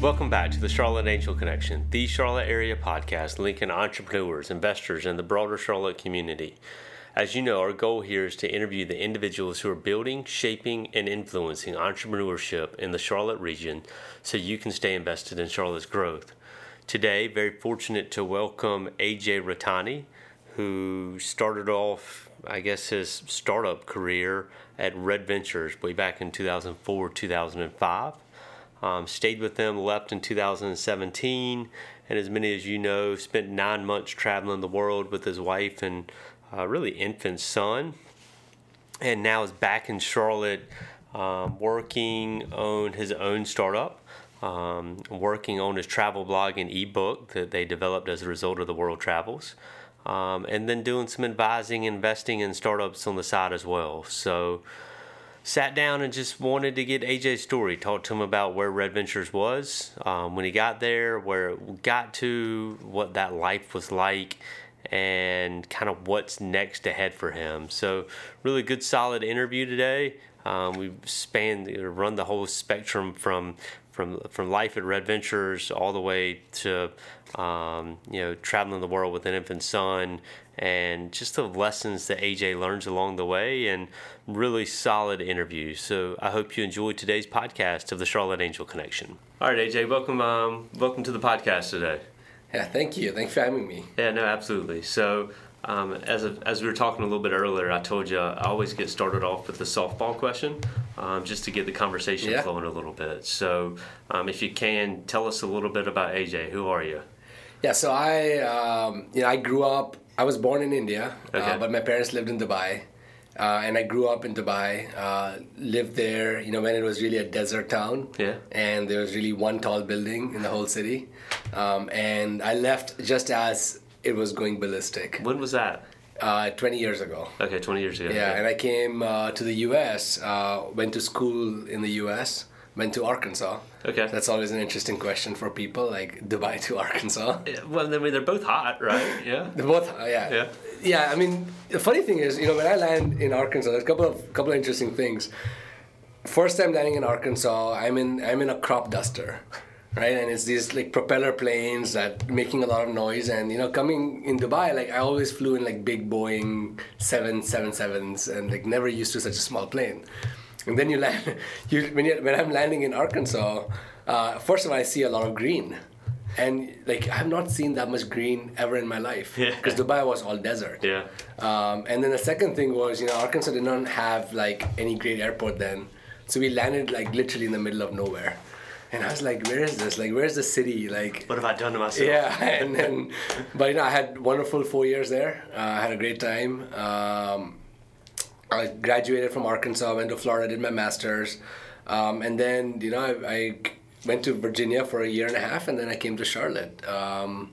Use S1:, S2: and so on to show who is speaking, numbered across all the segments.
S1: Welcome back to the Charlotte Angel Connection, the Charlotte area podcast linking entrepreneurs, investors, and the broader Charlotte community. As you know, our goal here is to interview the individuals who are building, shaping, and influencing entrepreneurship in the Charlotte region so you can stay invested in Charlotte's growth. Today, very fortunate to welcome AJ Ratani, who started off, I guess, his startup career at Red Ventures way back in 2004 2005. Um, stayed with them, left in 2017, and as many as you know, spent nine months traveling the world with his wife and uh, really infant son, and now is back in Charlotte, um, working on his own startup, um, working on his travel blog and ebook that they developed as a result of the world travels. Um, and then doing some advising, investing in startups on the side as well. So, sat down and just wanted to get AJ's story. Talked to him about where Red Ventures was um, when he got there, where it got to, what that life was like, and kind of what's next ahead for him. So, really good, solid interview today. Um, we spanned, run the whole spectrum from from from life at Red Ventures all the way to um, you know traveling the world with an infant son and just the lessons that AJ learns along the way and really solid interviews. So I hope you enjoyed today's podcast of the Charlotte Angel Connection. All right, AJ, welcome um, welcome to the podcast today.
S2: Yeah, thank you. Thanks for having me.
S1: Yeah, no, absolutely. So um, as, a, as we were talking a little bit earlier, I told you I always get started off with the softball question um, just to get the conversation yeah. flowing a little bit. So, um, if you can, tell us a little bit about AJ. Who are you?
S2: Yeah, so I, um, you know, I grew up, I was born in India, uh, okay. uh, but my parents lived in Dubai. Uh, and I grew up in Dubai, uh, lived there, you know, when it was really a desert town.
S1: Yeah.
S2: And there was really one tall building in the whole city. Um, and I left just as it was going ballistic.
S1: When was that?
S2: Uh, 20 years ago.
S1: Okay, 20 years ago.
S2: Yeah, and I came uh, to the U.S., uh, went to school in the U.S., went to Arkansas.
S1: Okay.
S2: That's always an interesting question for people, like Dubai to Arkansas.
S1: Yeah, well, I mean, they're both hot, right? Yeah.
S2: they're both, uh, yeah. Yeah. Yeah, I mean, the funny thing is, you know, when I land in Arkansas, there's a couple of couple of interesting things. First time landing in Arkansas, I'm in I'm in a crop duster right? And it's these like propeller planes that making a lot of noise. And you know, coming in Dubai, like I always flew in like big Boeing seven seven sevens, and like never used to such a small plane. And then you land, you when you when I'm landing in Arkansas, uh, first of all I see a lot of green. And like I have not seen that much green ever in my life because yeah. Dubai was all desert.
S1: Yeah.
S2: Um, and then the second thing was, you know, Arkansas did not have like any great airport then, so we landed like literally in the middle of nowhere and I was like, where is this? Like, where's the city? Like,
S1: what have I done to myself?
S2: Yeah, and then, but you know, I had wonderful four years there. Uh, I had a great time. Um, I graduated from Arkansas, went to Florida, did my master's, um, and then you know, I, I, went to Virginia for a year and a half, and then I came to Charlotte um,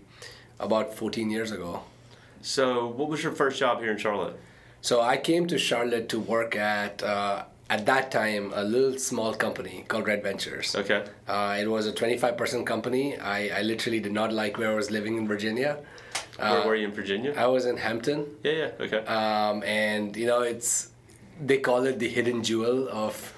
S2: about 14 years ago.
S1: So, what was your first job here in Charlotte?
S2: So I came to Charlotte to work at. Uh, at that time a little small company called Red Ventures.
S1: Okay.
S2: Uh, it was a 25% company. I, I literally did not like where I was living in Virginia.
S1: Where uh, were you in Virginia?
S2: I was in Hampton.
S1: Yeah, yeah, okay.
S2: Um, and you know, it's they call it the hidden jewel of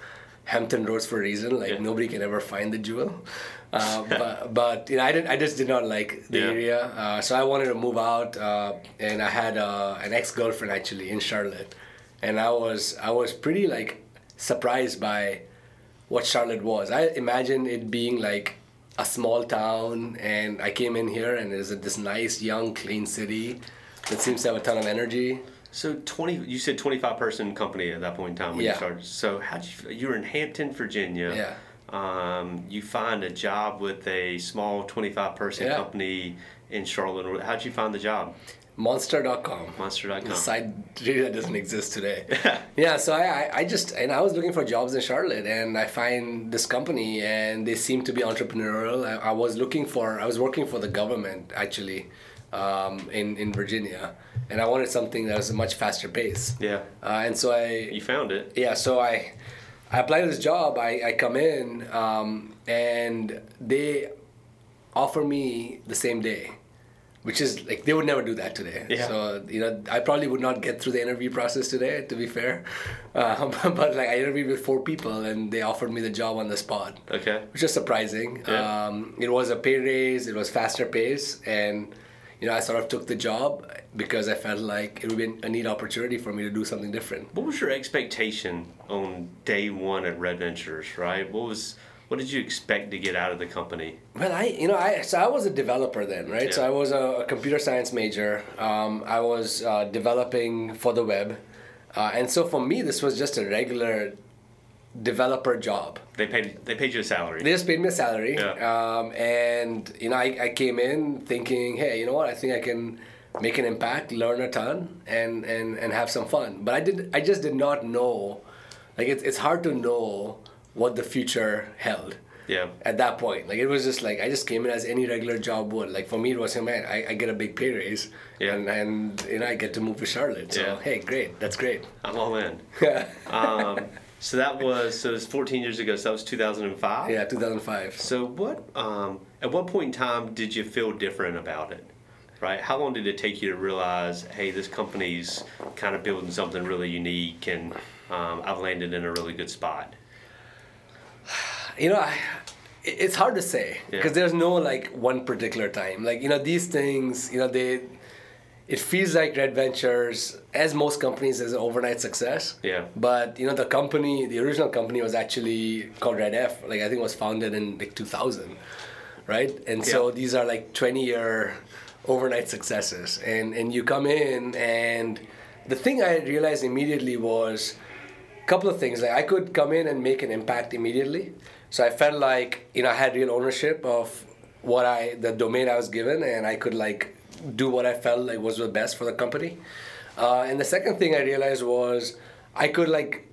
S2: Hampton Roads for a reason. Like yeah. nobody can ever find the jewel. Uh, but but you know, I did I just did not like the yeah. area. Uh, so I wanted to move out, uh, and I had uh, an ex girlfriend actually in Charlotte, and I was I was pretty like surprised by what Charlotte was. I imagine it being like a small town, and I came in here and it's this nice, young, clean city that seems to have a ton of energy.
S1: So twenty, you said twenty five person company at that point in time when
S2: yeah.
S1: you started. So how did you? You were in Hampton, Virginia.
S2: Yeah.
S1: Um, you find a job with a small twenty five person yeah. company in Charlotte. How'd you find the job?
S2: Monster.com.
S1: Monster.com. The
S2: site really that doesn't exist today. yeah, so I, I just, and I was looking for jobs in Charlotte and I find this company and they seem to be entrepreneurial. I, I was looking for, I was working for the government actually um, in, in Virginia and I wanted something that was a much faster pace.
S1: Yeah.
S2: Uh, and so I.
S1: You found it.
S2: Yeah, so I, I applied to this job, I, I come in um, and they offer me the same day which is like they would never do that today.
S1: Yeah.
S2: So you know, I probably would not get through the interview process today. To be fair, uh, but like I interviewed with four people and they offered me the job on the spot,
S1: Okay.
S2: which is surprising.
S1: Yeah.
S2: Um, it was a pay raise. It was faster pace, and you know I sort of took the job because I felt like it would be a neat opportunity for me to do something different.
S1: What was your expectation on day one at Red Ventures? Right. What was what did you expect to get out of the company?
S2: Well, I you know I so I was a developer then, right? So I was a, a computer science major. Um, I was uh, developing for the web, uh, and so for me this was just a regular developer job.
S1: They paid they paid you a salary.
S2: They just paid me a salary,
S1: Yeah.
S2: um, and you know I, I came in thinking, hey, you know what? I think I can make an impact, learn a ton, and and and have some fun. But I did I just did not know, like it's it's hard to know what the future held
S1: yeah.
S2: at that point. Like it was just like I just came in as any regular job would. Like for me, it was hey, man, I, I get a big pay raise,
S1: Yeah.
S2: and and you know I get to move to Charlotte. So
S1: Yeah.
S2: hey, great, that's great.
S1: I'm all in. Um, so that was so it was 14 years ago. So that was 2005.
S2: yeah, 2005.
S1: So what? Um, at what point in time did you feel different about it? Right. How long did it take you to realize, hey, this company's kind of building something really unique, and um, I've landed in a really good spot?
S2: You know, I, it's hard to say
S1: Yeah.
S2: because there's no like one particular time. Like you know, these things, you know, they. It feels like Red Ventures, as most companies, is an overnight success.
S1: Yeah.
S2: But you know, the company, the original company was actually called Red F. Like I think it was founded in like 2000, right? And so these are like 20 year overnight successes. And and you come in, and the thing I realized immediately was a couple of things. Like I could come in and make an impact immediately. So I felt like you know I had real ownership of what I the domain I was given, and I could like do what I felt like was the best for the company. Uh, and the second thing I realized was I could like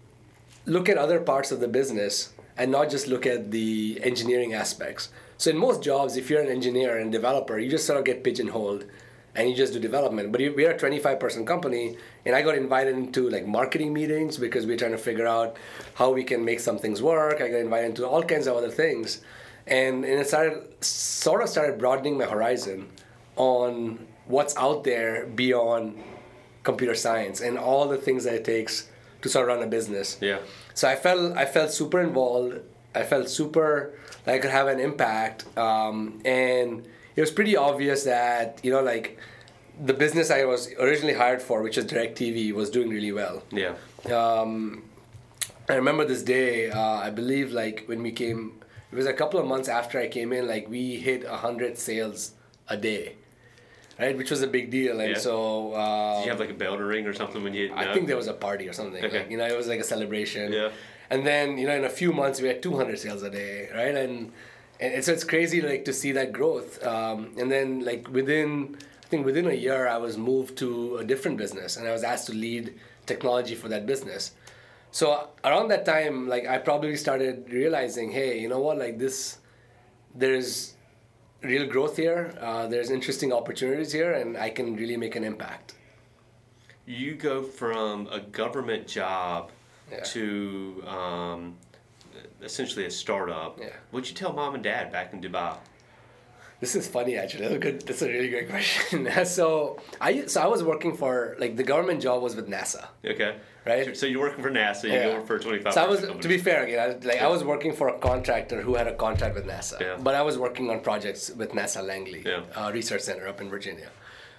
S2: look at other parts of the business and not just look at the engineering aspects. So in most jobs, if you're an engineer and developer, you just sort of get pigeonholed and you just do development. But we are a 25 person company, and I got invited into like marketing meetings because we're trying to figure out how we can make some things work. I got invited into all kinds of other things, and and it started sort of started broadening my horizon on what's out there beyond computer science and all the things that it takes to sort of run a business.
S1: Yeah.
S2: So I felt I felt super involved. I felt super like I could have an impact, um, and it was pretty obvious that you know like the business I was originally hired for, which is DirecTV, was doing really well.
S1: Yeah.
S2: Um, I remember this day. Uh, I believe like when we came, it was a couple of months after I came in. Like we hit hundred sales a day, right? Which was a big deal. And
S1: Yeah.
S2: so uh,
S1: Did you have like a bell to ring or something when you?
S2: I think there was a party or something.
S1: Okay.
S2: Like, you know, it was like a celebration.
S1: Yeah.
S2: And then you know, in a few months, we had 200 sales a day, right? And and so it's crazy like to see that growth. Um, and then like within, I think within a year, I was moved to a different business, and I was asked to lead technology for that business. So around that time, like I probably started realizing, hey, you know what? Like this, there's real growth here. Uh, there's interesting opportunities here, and I can really make an impact.
S1: You go from a government job
S2: Yeah.
S1: to um, essentially a startup.
S2: Yeah.
S1: What'd you tell mom and dad back in Dubai?
S2: This is funny actually. That's a good. That's a really great question. so I so I was working for like the government job was with NASA,
S1: Okay.
S2: right?
S1: So you're working for NASA. You
S2: Yeah.
S1: for 25.
S2: So I was to be fair again. I, like I was working for a contractor who had a contract with NASA,
S1: Yeah.
S2: but I was working on projects with NASA Langley
S1: Yeah.
S2: uh, Research Center up in Virginia.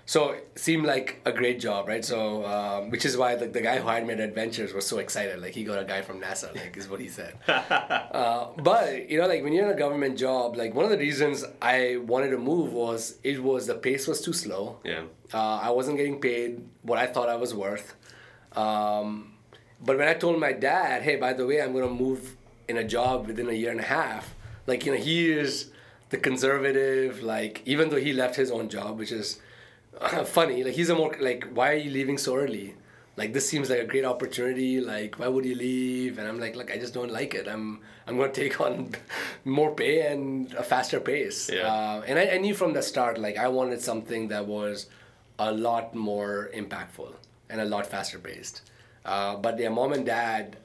S2: So it seemed like a great job, right? So um, which is why the, the guy who hired me at Red Ventures was so excited. Like he got a guy from NASA, like is what he said. uh, but you know, like when you're in a government job, like one of the reasons I wanted to move was it was the pace was too slow.
S1: Yeah.
S2: Uh, I wasn't getting paid what I thought I was worth. Um, but when I told my dad, hey, by the way, I'm going to move in a job within a year and a half, like, you know, he is the conservative, like, even though he left his own job, which is funny, like, he's a more, like, why are you leaving so early? Like, this seems like a great opportunity. Like, why would you leave? And I'm like, look, I just don't like it. I'm, I'm to take on more pay and a faster pace.
S1: Yeah.
S2: Uh, and I, I knew from the start, like, I wanted something that was a lot more impactful and a lot faster paced. Uh, but their mom and dad,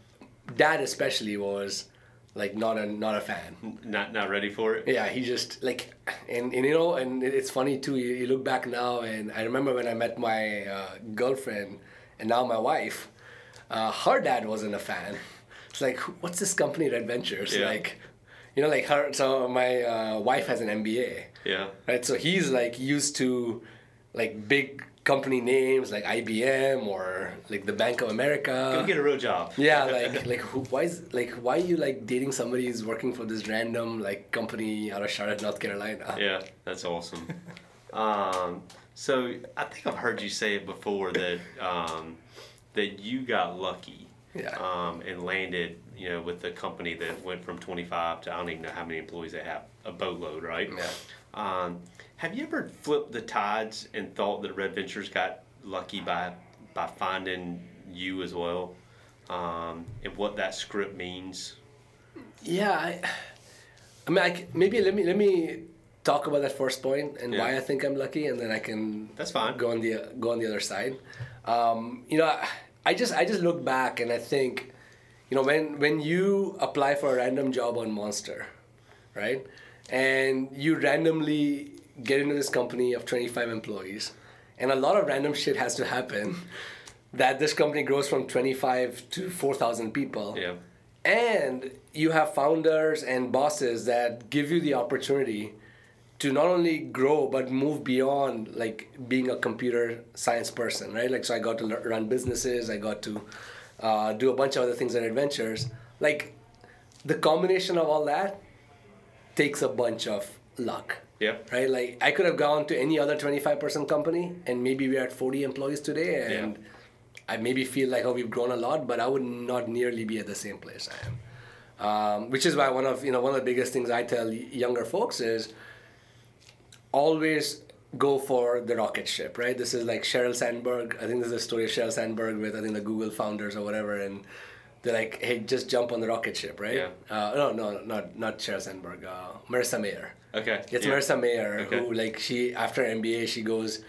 S2: dad especially, was like not a not a fan.
S1: Not not ready for it.
S2: Yeah, he just like, and, and you know, and it's funny too. You, you look back now, and I remember when I met my uh, girlfriend, and now my wife. Uh, her dad wasn't a fan. It's like, what's this company, Red Ventures?
S1: Yeah.
S2: Like, you know, like her. So my uh, wife has an MBA,
S1: Yeah.
S2: right? So he's like used to, like big company names like IBM or like the Bank of America.
S1: Go get a real job.
S2: Yeah, like like who, why is like why are you like dating somebody who's working for this random like company out of Charlotte, North Carolina?
S1: Yeah, that's awesome. um, so I think I've heard you say it before that um, that you got lucky.
S2: Yeah.
S1: Um, and landed, you know, with the company that went from 25 to I don't even know how many employees they have, a boatload, right?
S2: Yeah.
S1: Um, have you ever flipped the tides and thought that Red Ventures got lucky by by finding you as well, um, and what that script means?
S2: Yeah, I, I mean, I maybe let me let me talk about that first point and why I think I'm lucky, and then I can
S1: That's fine.
S2: go on the go on the other side. Um, you know, I, I just I just look back and I think, you know, when when you apply for a random job on Monster, right, and you randomly get into this company of 25 employees, and a lot of random shit has to happen, that this company grows from 25 to 4,000 people.
S1: Yeah.
S2: and you have founders and bosses that give you the opportunity to not only grow but move beyond like being a computer science person right? Like so i got to run businesses i got to uh, do a bunch of other things and adventures. Like the combination of all that takes a bunch of luck
S1: Yeah.
S2: right? Like i could have gone to any other 25 person company and maybe we're at 40 employees today and i maybe feel like oh we've grown a lot but i would not nearly be at the same place i am. Um, which is why one of you know one of the biggest things i tell younger folks is always go for the rocket ship right? This is like sheryl sandberg. I think this is a story of sheryl sandberg with i think the google founders or whatever and they're like hey just jump on the rocket ship right?
S1: Yeah.
S2: uh, no no not not sheryl sandberg uh, marissa mayer
S1: Okay.
S2: it's
S1: yeah.
S2: Marissa Mayer
S1: Okay.
S2: who like she after MBA she goes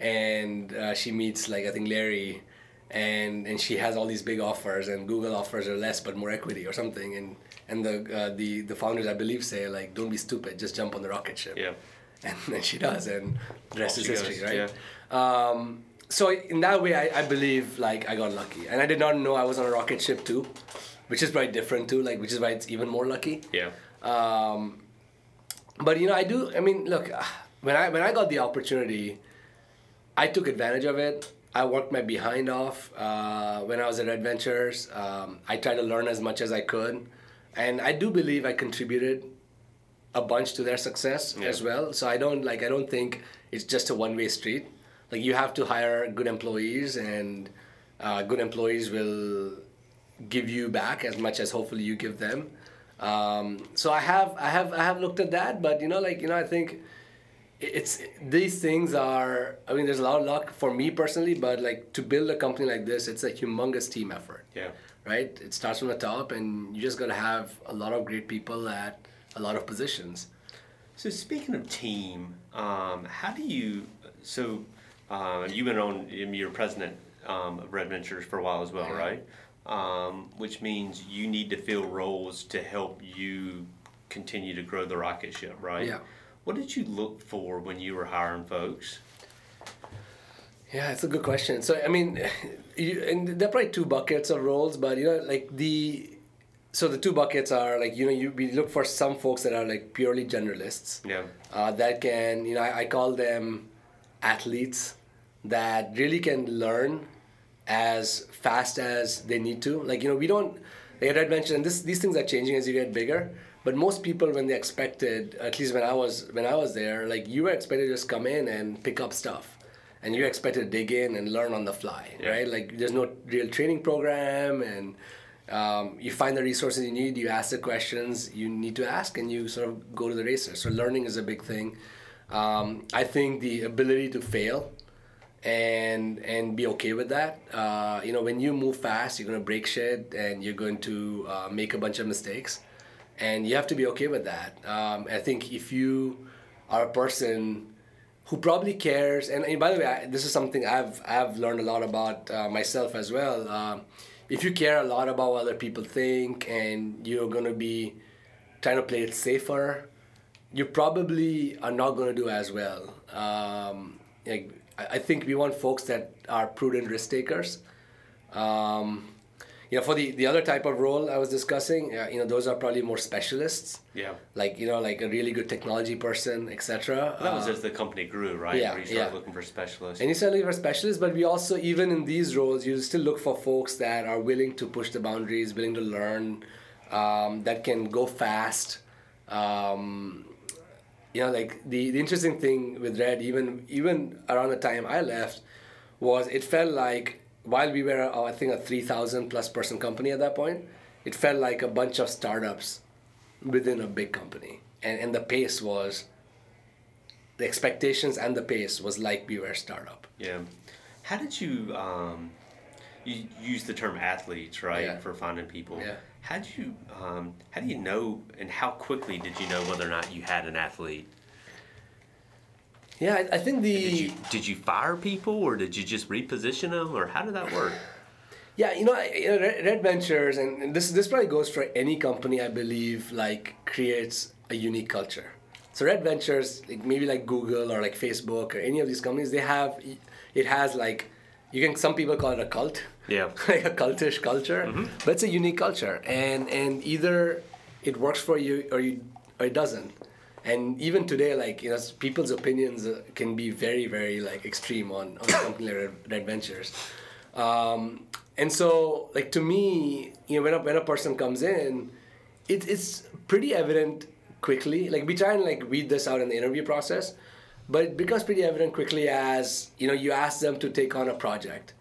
S2: and uh, she meets like I think Larry and and she has all these big offers and Google offers are less but more equity or something and and the uh, the the founders I believe say like don't be stupid just jump on the rocket ship
S1: Yeah.
S2: and then she does and the rest is history right um, so in that way I, I believe like I got lucky and I did not know I was on a rocket ship too which is probably different too like which is why it's even more lucky
S1: Yeah.
S2: um, but you know, I do. I mean, look, when I when I got the opportunity, I took advantage of it. I worked my behind off uh, when I was at Red Ventures. Um, I tried to learn as much as I could, and I do believe I contributed a bunch to their success
S1: Yeah.
S2: as well. So I don't like. I don't think it's just a one way street. Like you have to hire good employees, and uh, good employees will give you back as much as hopefully you give them. Um, so I have I have I have looked at that, but you know, like you know, I think it's these things are. I mean, there's a lot of luck for me personally, but like to build a company like this, it's a humongous team effort,
S1: Yeah.
S2: right? It starts from the top, and you just got to have a lot of great people at a lot of positions.
S1: So speaking of team, um, how do you? So uh, you went on. You're president um, of Red Ventures for a while as well, right? Um, which means you need to fill roles to help you continue to grow the rocket ship, right?
S2: Yeah.
S1: What did you look for when you were hiring folks?
S2: Yeah, it's a good question. So I mean, you, and there are probably two buckets of roles, but you know, like the so the two buckets are like you know you we look for some folks that are like purely generalists.
S1: Yeah.
S2: uh, that can you know I, I call them athletes that really can learn as fast as they need to. Like you know we don't like Red mentioned and this these things are changing as you get bigger. But most people when they expected at least when I was when I was there like you were expected to just come in and pick up stuff. And you're expected to dig in and learn on the fly
S1: Yeah.
S2: right? Like there's no real training program and um, you find the resources you need you ask the questions you need to ask and you sort of go to the races. So learning is a big thing. Um, i think the ability to fail and and be okay with that. Uh, you know when you move fast you're going to break shit and you're going to uh, make a bunch of mistakes. And you have to be okay with that. Um, i think if you are a person who probably cares and, and by the way I, this is something i've i've learned a lot about uh, myself as well. Um, if you care a lot about what other people think and you're going to be trying to play it safer, you probably are not going to do as well. Um, like, I think we want folks that are prudent risk takers. Um, you know, for the, the other type of role I was discussing, uh, you know, those are probably more specialists.
S1: Yeah.
S2: Like you know, like a really good technology person, etc.
S1: That was uh, as the company grew, right?
S2: Yeah,
S1: Where you started yeah. looking for specialists.
S2: And you started looking for specialists, but we also, even in these roles, you still look for folks that are willing to push the boundaries, willing to learn, um, that can go fast. Um, you know, like the, the interesting thing with Red, even even around the time I left, was it felt like while we were, uh, I think, a 3,000 plus person company at that point, it felt like a bunch of startups within a big company. And, and the pace was, the expectations and the pace was like we were a startup.
S1: Yeah. How did you, um, you use the term athletes, right, yeah. for finding people?
S2: Yeah.
S1: How did you, um, how do you know, and how quickly did you know whether or not you had an athlete?
S2: Yeah, I, I think the.
S1: Did you, did you fire people or did you just reposition them or how did that work?
S2: Yeah, you know, Red Ventures, and this this probably goes for any company I believe like creates a unique culture. So Red Ventures, like maybe like Google or like Facebook or any of these companies, they have it has like you can some people call it a cult,
S1: yeah,
S2: like a cultish culture, mm-hmm. but it's a unique culture, and and either it works for you or you or it doesn't. And even today like you know people's opinions uh, can be very very like extreme on on company like red, ventures. Um, and so like to me you know when a, when a person comes in it, it's pretty evident quickly. Like we try and like weed this out in the interview process but it becomes pretty evident quickly as you know you ask them to take on a project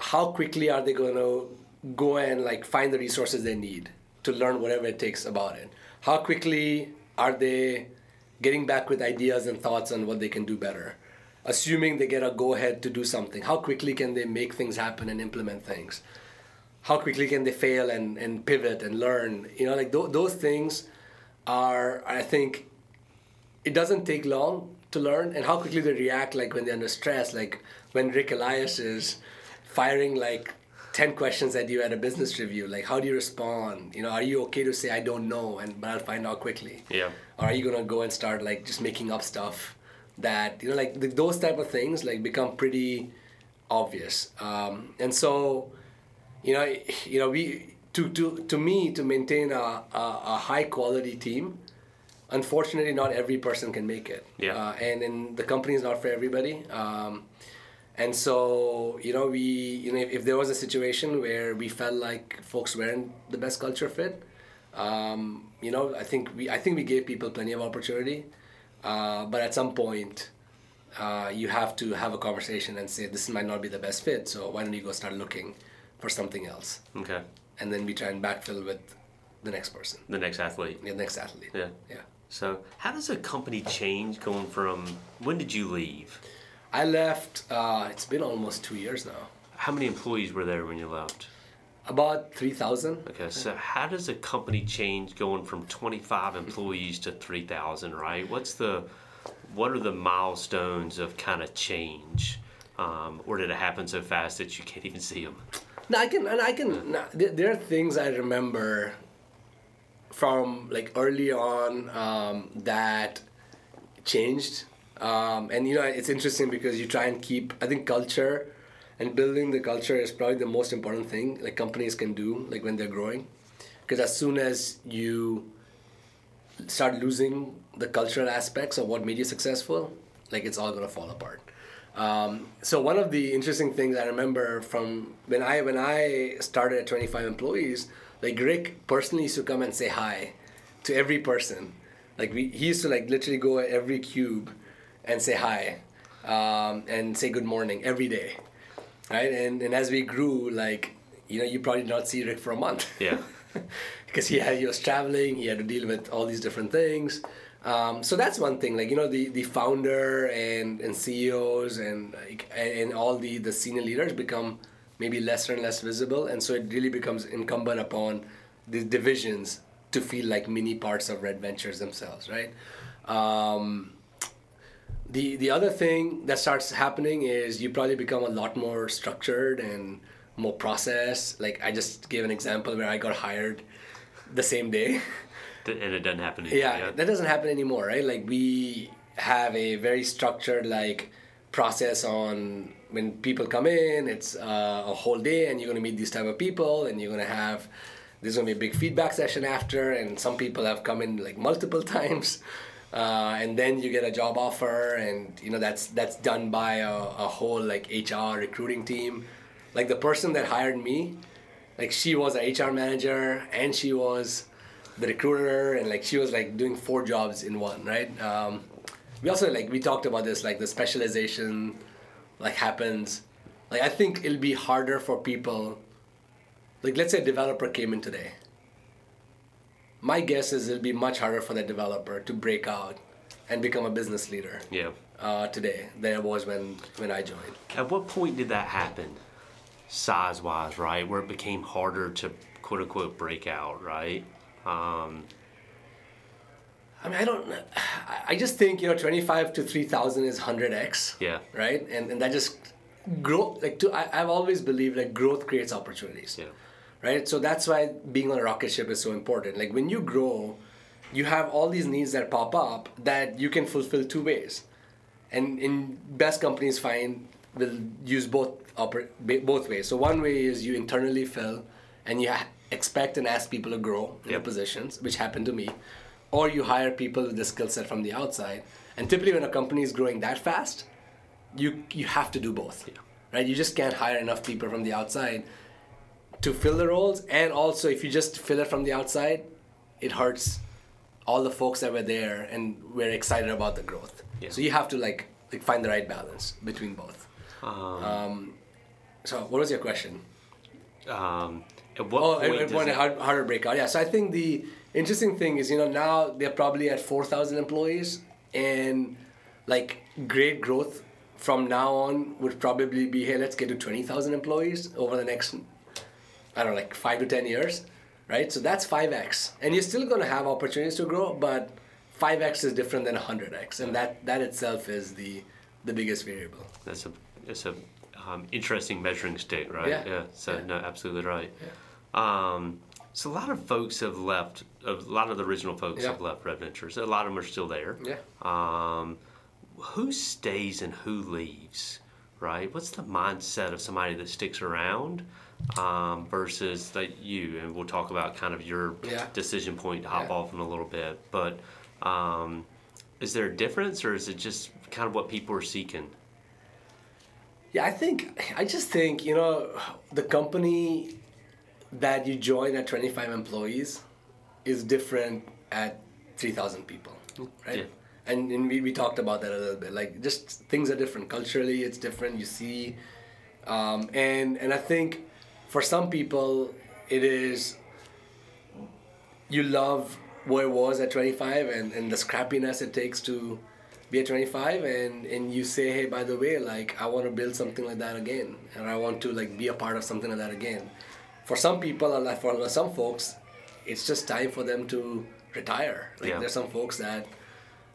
S2: how quickly are they going to go and like find the resources they need to learn whatever it takes about it how quickly are they getting back with ideas and thoughts on what they can do better? Assuming they get a go ahead to do something, how quickly can they make things happen and implement things? How quickly can they fail and, and pivot and learn? You know, like th- those things are, I think, it doesn't take long to learn and how quickly they react like when they're under stress like when ric elias is firing like 10 questions at you at a business review. Like how do you respond? You know are you okay to say i don't know and but i'll find out quickly
S1: yeah.
S2: Or are you gonna go and start like just making up stuff that you know like the, those type of things like become pretty obvious. Um, and so you know you know we to to to me to maintain a, a, a high quality team unfortunately not every person can make it.
S1: Yeah.
S2: Uh, and and the company is not for everybody. Um, and so you know we you know if, if, there was a situation where we felt like folks weren't the best culture fit um, you know i think we i think we gave people plenty of opportunity. Uh, but at some point uh, you have to have a conversation and say this might not be the best fit so why don't you go start looking for something else?
S1: Okay.
S2: And then we try and backfill with the next person.
S1: The next athlete.
S2: Yeah the next athlete.
S1: Yeah.
S2: Yeah.
S1: So how does a company change going from when did you leave
S2: I left. Uh, it's been almost two years now.
S1: How many employees were there when you left?
S2: About three thousand.
S1: Okay, so how does a company change going from twenty five employees to three thousand? Right? What's the what are the milestones of kind of change, um, or did it happen so fast that you can't even see them?
S2: No, I can, and I can. No, there, there, are things I remember from like early on um, that changed um, and you know, it's interesting because you try and keep. I think culture and building the culture is probably the most important thing like companies can do like when they're growing, because as soon as you start losing the cultural aspects of what made you successful, like it's all gonna fall apart. Um, so one of the interesting things I remember from when I when I started at 25 employees, like Ric personally used to come and say hi to every person. Like we, he used to like literally go at every cube and say hi um, and say good morning every day right? And, and as we grew like you know you probably not see ric for a month.
S1: Yeah.
S2: Because he had he was traveling he had to deal with all these different things. Um, so that's one thing like you know the, the founder and, and ceos and like, and all the, the senior leaders become maybe lesser and less visible and so it really becomes incumbent upon the divisions to feel like mini parts of red ventures themselves right? Um, the the other thing that starts happening is you probably become a lot more structured and more process. Like I just gave an example where I got hired the same day.
S1: And it doesn't happen anymore.
S2: yeah,
S1: Yeah.
S2: that doesn't happen anymore, right? Like we have a very structured like process on when people come in. It's uh, a whole day, and you're gonna meet these type of people, and you're gonna have there's gonna be a big feedback session after, and some people have come in like multiple times. Uh, and then you get a job offer, and you know that's that's done by a, a whole like HR recruiting team. Like the person that hired me, like she was a HR manager and she was the recruiter and like she was like doing four jobs in one right? Um, we also like we talked about this like the specialization like happens. Like i think it'll be harder for people like let's say a developer came in today my guess is it'll be much harder for that developer to break out and become a business leader
S1: yeah.
S2: uh, today than it was when when i joined
S1: At what point did that happen, size wise, right? Where it became harder to quote unquote break out, right? Um,
S2: I mean, I don't. I- I just think you know, twenty five to three thousand is hundred x.
S1: Yeah.
S2: Right, and and that just grow like to. I, I've always believed like growth creates opportunities.
S1: yeah.
S2: Right, so that's why being on a rocket ship is so important. Like when you grow, you have all these needs that pop up that you can fulfill two ways, and in best companies find will use both oper- both ways. So one way is you internally fill, and you ha- expect and ask people to grow in
S1: Yep.
S2: positions, which happened to me, or you hire people with the skill set from the outside. And typically, when a company is growing that fast, you you have to do both, right? You just can't hire enough people from the outside to fill the roles, and also if you just fill it from the outside, it hurts all the folks that were there and were excited about the growth.
S1: Yeah.
S2: So you have to like like find the right balance between both. Um, so what was your question?
S1: Um, at what
S2: Oh,
S1: point
S2: it, it
S1: does
S2: wanted
S1: it-
S2: hard, harder breakout. Yeah. So I think the interesting thing is, you know, now they're probably at four thousand employees, and like great growth from now on would probably be, hey, let's get to twenty thousand employees over the next, I don't know, like five to ten years, right? So that's five x, and you're still going to have opportunities to grow, but five x is different than hundred x, and that that itself is the the biggest variable.
S1: That's a it's a um, interesting measuring stick, right?
S2: Yeah.
S1: yeah So
S2: Yeah.
S1: no, absolutely right. Um, so a lot of folks have left. A lot of the original folks
S2: Yeah.
S1: have left Red Ventures. A lot of them are still there.
S2: Yeah.
S1: Um, who stays and who leaves? Right. What's the mindset of somebody that sticks around um, versus that you? And we'll talk about kind of your
S2: Yeah.
S1: decision point to hop
S2: Yeah.
S1: off in a little bit. But um, is there a difference, or is it just kind of what people are seeking?
S2: Yeah, I think I just think you know the company that you join at 25 employees is different at 3,000 people, right?
S1: Yeah.
S2: And, and we, we talked about that a little bit. Like just things are different culturally. It's different. You see, um, and and I think for some people it is you love what it was at 25 and, and the scrappiness it takes to be at 25 and, and you say hey by the way like i want to build something like that again and i want to like be a part of something like that again for some people and like for some folks it's just time for them to retire like
S1: Yeah.
S2: there's some folks that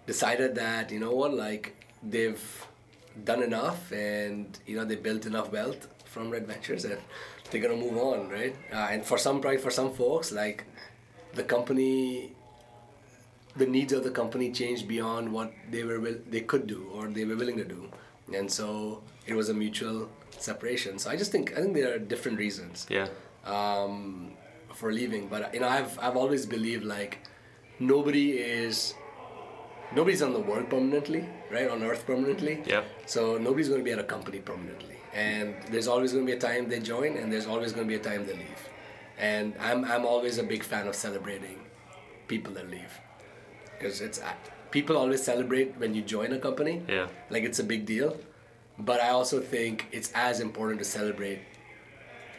S2: decided that you know what like they've done enough and you know they built enough wealth from red ventures and they're gonna move on right uh, and for some right for some folks like the company the needs of the company changed beyond what they were will, they could do or they were willing to do and so it was a mutual separation so i just think i think there are different reasons
S1: Yeah.
S2: um, for leaving. But you know, I've I've always believed like nobody is nobody's on the world permanently, right? On Earth permanently.
S1: Yeah.
S2: So nobody's going to be at a company permanently, and there's always going to be a time they join, and there's always going to be a time they leave. And I'm I'm always a big fan of celebrating people that leave, because it's people always celebrate when you join a company
S1: Yeah.
S2: like it's a big deal but i also think it's as important to celebrate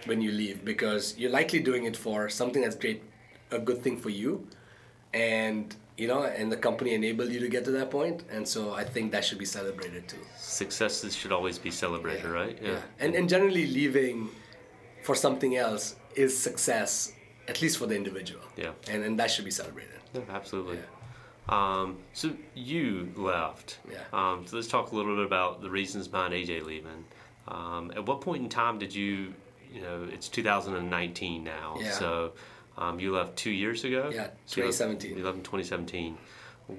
S2: when you leave because you're likely doing it for something that's great a good thing for you and you know and the company enabled you to get to that point and so i think that should be celebrated too
S1: Successes should always be celebrated, right? Yeah.
S2: and and generally leaving for something else is success at least for the individual
S1: Yeah.
S2: and and that should be celebrated
S1: Yeah, absolutely. Um, so you left.
S2: Yeah.
S1: Um, so let's talk a little bit about the reasons behind AJ leaving. Um, at what point in time did you, you know it's 2019 now.
S2: Yeah.
S1: So um, you left two years ago.
S2: Yeah,
S1: So you left-
S2: 2017.
S1: You left in 2017.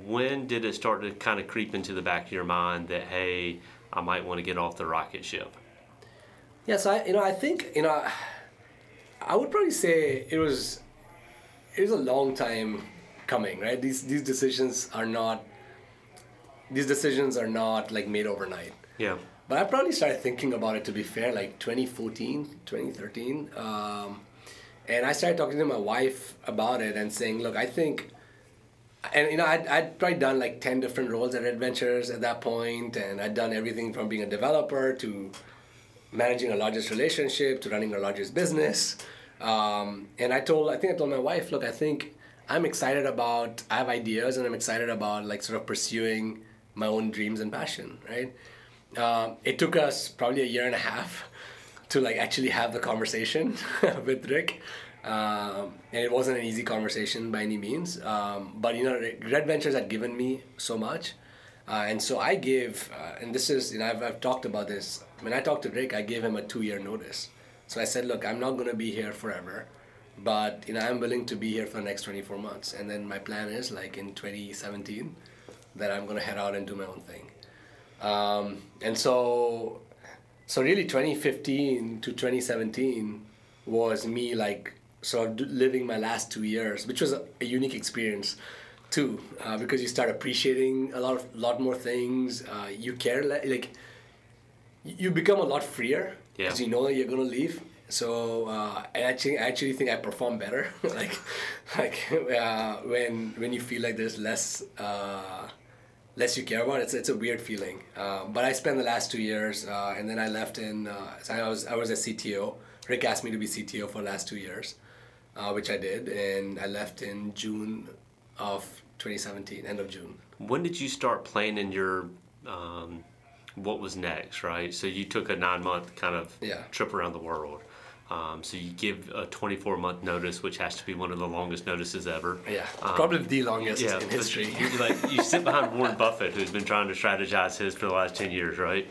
S1: When did it start to kind of creep into the back of your mind that hey, I might want to get off the rocket ship?
S2: Yeah, so I, you know, I think you know, I would probably say it was, it was a long time coming, right? These these decisions are not, these decisions are not like made overnight.
S1: Yeah.
S2: But I probably started thinking about it to be fair, like 2014, 2013. Um, and I started talking to my wife about it and saying, look, I think, and you know, I'd, I'd probably done like 10 different roles at Red Ventures at that point, and I'd done everything from being a developer to managing a largest relationship to running a largest business. Um, and I told, I think I told my wife, look, I think I'm excited about, I have ideas and I'm excited about like sort of pursuing my own dreams and passion, right? Um, it took us probably a year and a half to like actually have the conversation with Ric. Um, and it wasn't an easy conversation by any means. Um, but you know, Red Ventures had given me so much. Uh, and so I gave, uh, and this is, you know, I've, I've talked about this. When I talked to Ric, I gave him a two year notice. So I said, look, I'm not going to be here forever, but, you know, I'm willing to be here for the next 24 months. And then my plan is, like in 2017, that I'm going to head out and do my own thing. Um, and so, so really 2015 to 2017 was me like sort of living my last two years, which was a, a unique experience too, uh, because you start appreciating a lot of lot more things. Uh, you care le- like you become a lot freer
S1: Yeah.
S2: because you know that you're gonna leave. So uh, I actually I actually think I perform better, like like uh, when when you feel like there's less. Less you care about. It's it's a weird feeling. Uh, but I spent the last two years, uh, and then I left in. Uh, so I was I was a CTO. Ric asked me to be CTO for the last two years, uh, which I did, and I left in June of 2017, end of June.
S1: When did you start planning your um, what was next? Right. So you took a nine month kind of
S2: Yeah.
S1: trip around the world. Um, so you give a 24 month notice, which has to be one of the longest notices ever.
S2: Yeah,
S1: Um,
S2: probably the longest
S1: yeah,
S2: in history.
S1: You, like you sit behind Warren Buffett, who's been trying to strategize his for the last ten years, right?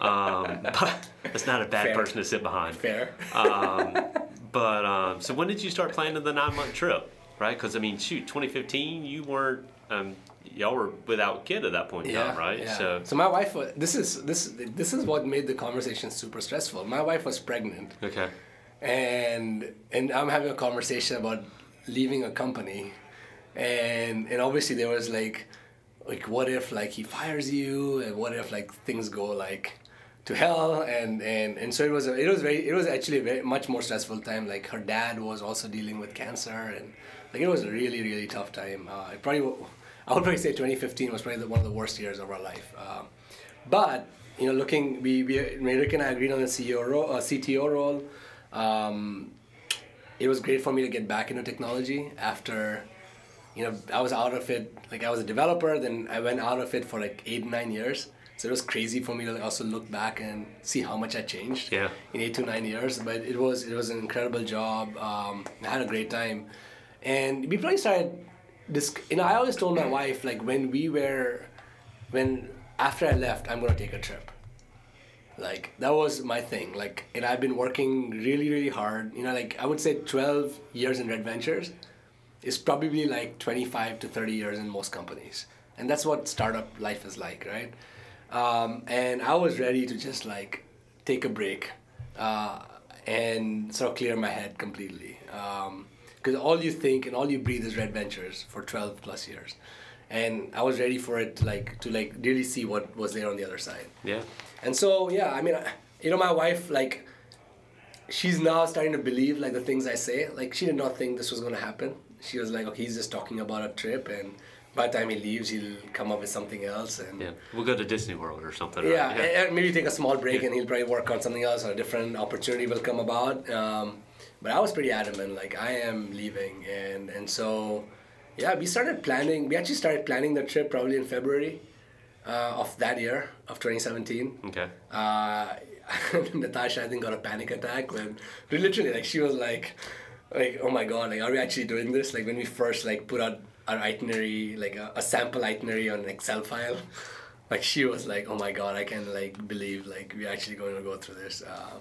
S1: Um, but that's not a bad
S2: Fair.
S1: person to sit behind.
S2: Fair.
S1: But um, so when did you start planning the nine month trip, right? Because I mean, shoot, 2015, you weren't, um, y'all were without kid at that point in time, right?
S2: Yeah.
S1: So
S2: so my wife was. This is this this is what made the conversation super stressful. My wife was pregnant.
S1: okay,
S2: and and I'm having a conversation about leaving a company, and and obviously there was like, like what if like he fires you, and what if like things go like to hell, and and and so it was a, it was very it was actually a very much more stressful time. Like her dad was also dealing with cancer, and like it was a really really tough time. Uh, it probably I would probably say 2015 was probably the, one of the worst years of our life. Um, but you know, looking, we, we Ric and I agreed on the CEO role, uh, CTO role. Um, it was great for me to get back into technology after, you know, I was out of it. Like I was a developer, then I went out of it for like eight nine years. So it was crazy for me to also look back and see how much I changed
S1: Yeah.
S2: in eight to nine years. But it was it was an incredible job. Um, I had a great time, and we probably started. This, you know, I always told my wife like when we were, when after I left, I'm gonna take a trip. Like that was my thing. Like, and I've been working really, really hard. You know, like I would say 12 years in Red Ventures is probably like 25 to 30 years in most companies, and that's what startup life is like, right? Um, and I was ready to just like take a break uh, and sort of clear my head completely. Because all you think and all you breathe is Red Ventures for 12 plus years, and I was ready for it, like to like really see what was there on the other side.
S1: yeah,
S2: And so yeah, I mean, you know, my wife like, she's now starting to believe like the things I say. Like she did not think this was gonna happen. She was like, okay, he's just talking about a trip, and by the time he leaves, he'll come up with something else. And
S1: yeah. We'll go to Disney World or something. right?
S2: yeah, and- and maybe take a small break,
S1: Yeah.
S2: and he'll probably work on something else, or a different opportunity will come about. Um, but I was pretty adamant, like I am leaving, and and so, yeah, we started planning. We actually started planning the trip probably in February uh, of that year of 2017
S1: Okay.
S2: uh, Natasha I think got a panic attack when literally like she was like like oh my god like are we actually doing this like when we first like put out our itinerary like a, a sample itinerary on an Excel file like she was like oh my god I can't like believe like we're actually going to go through this uh,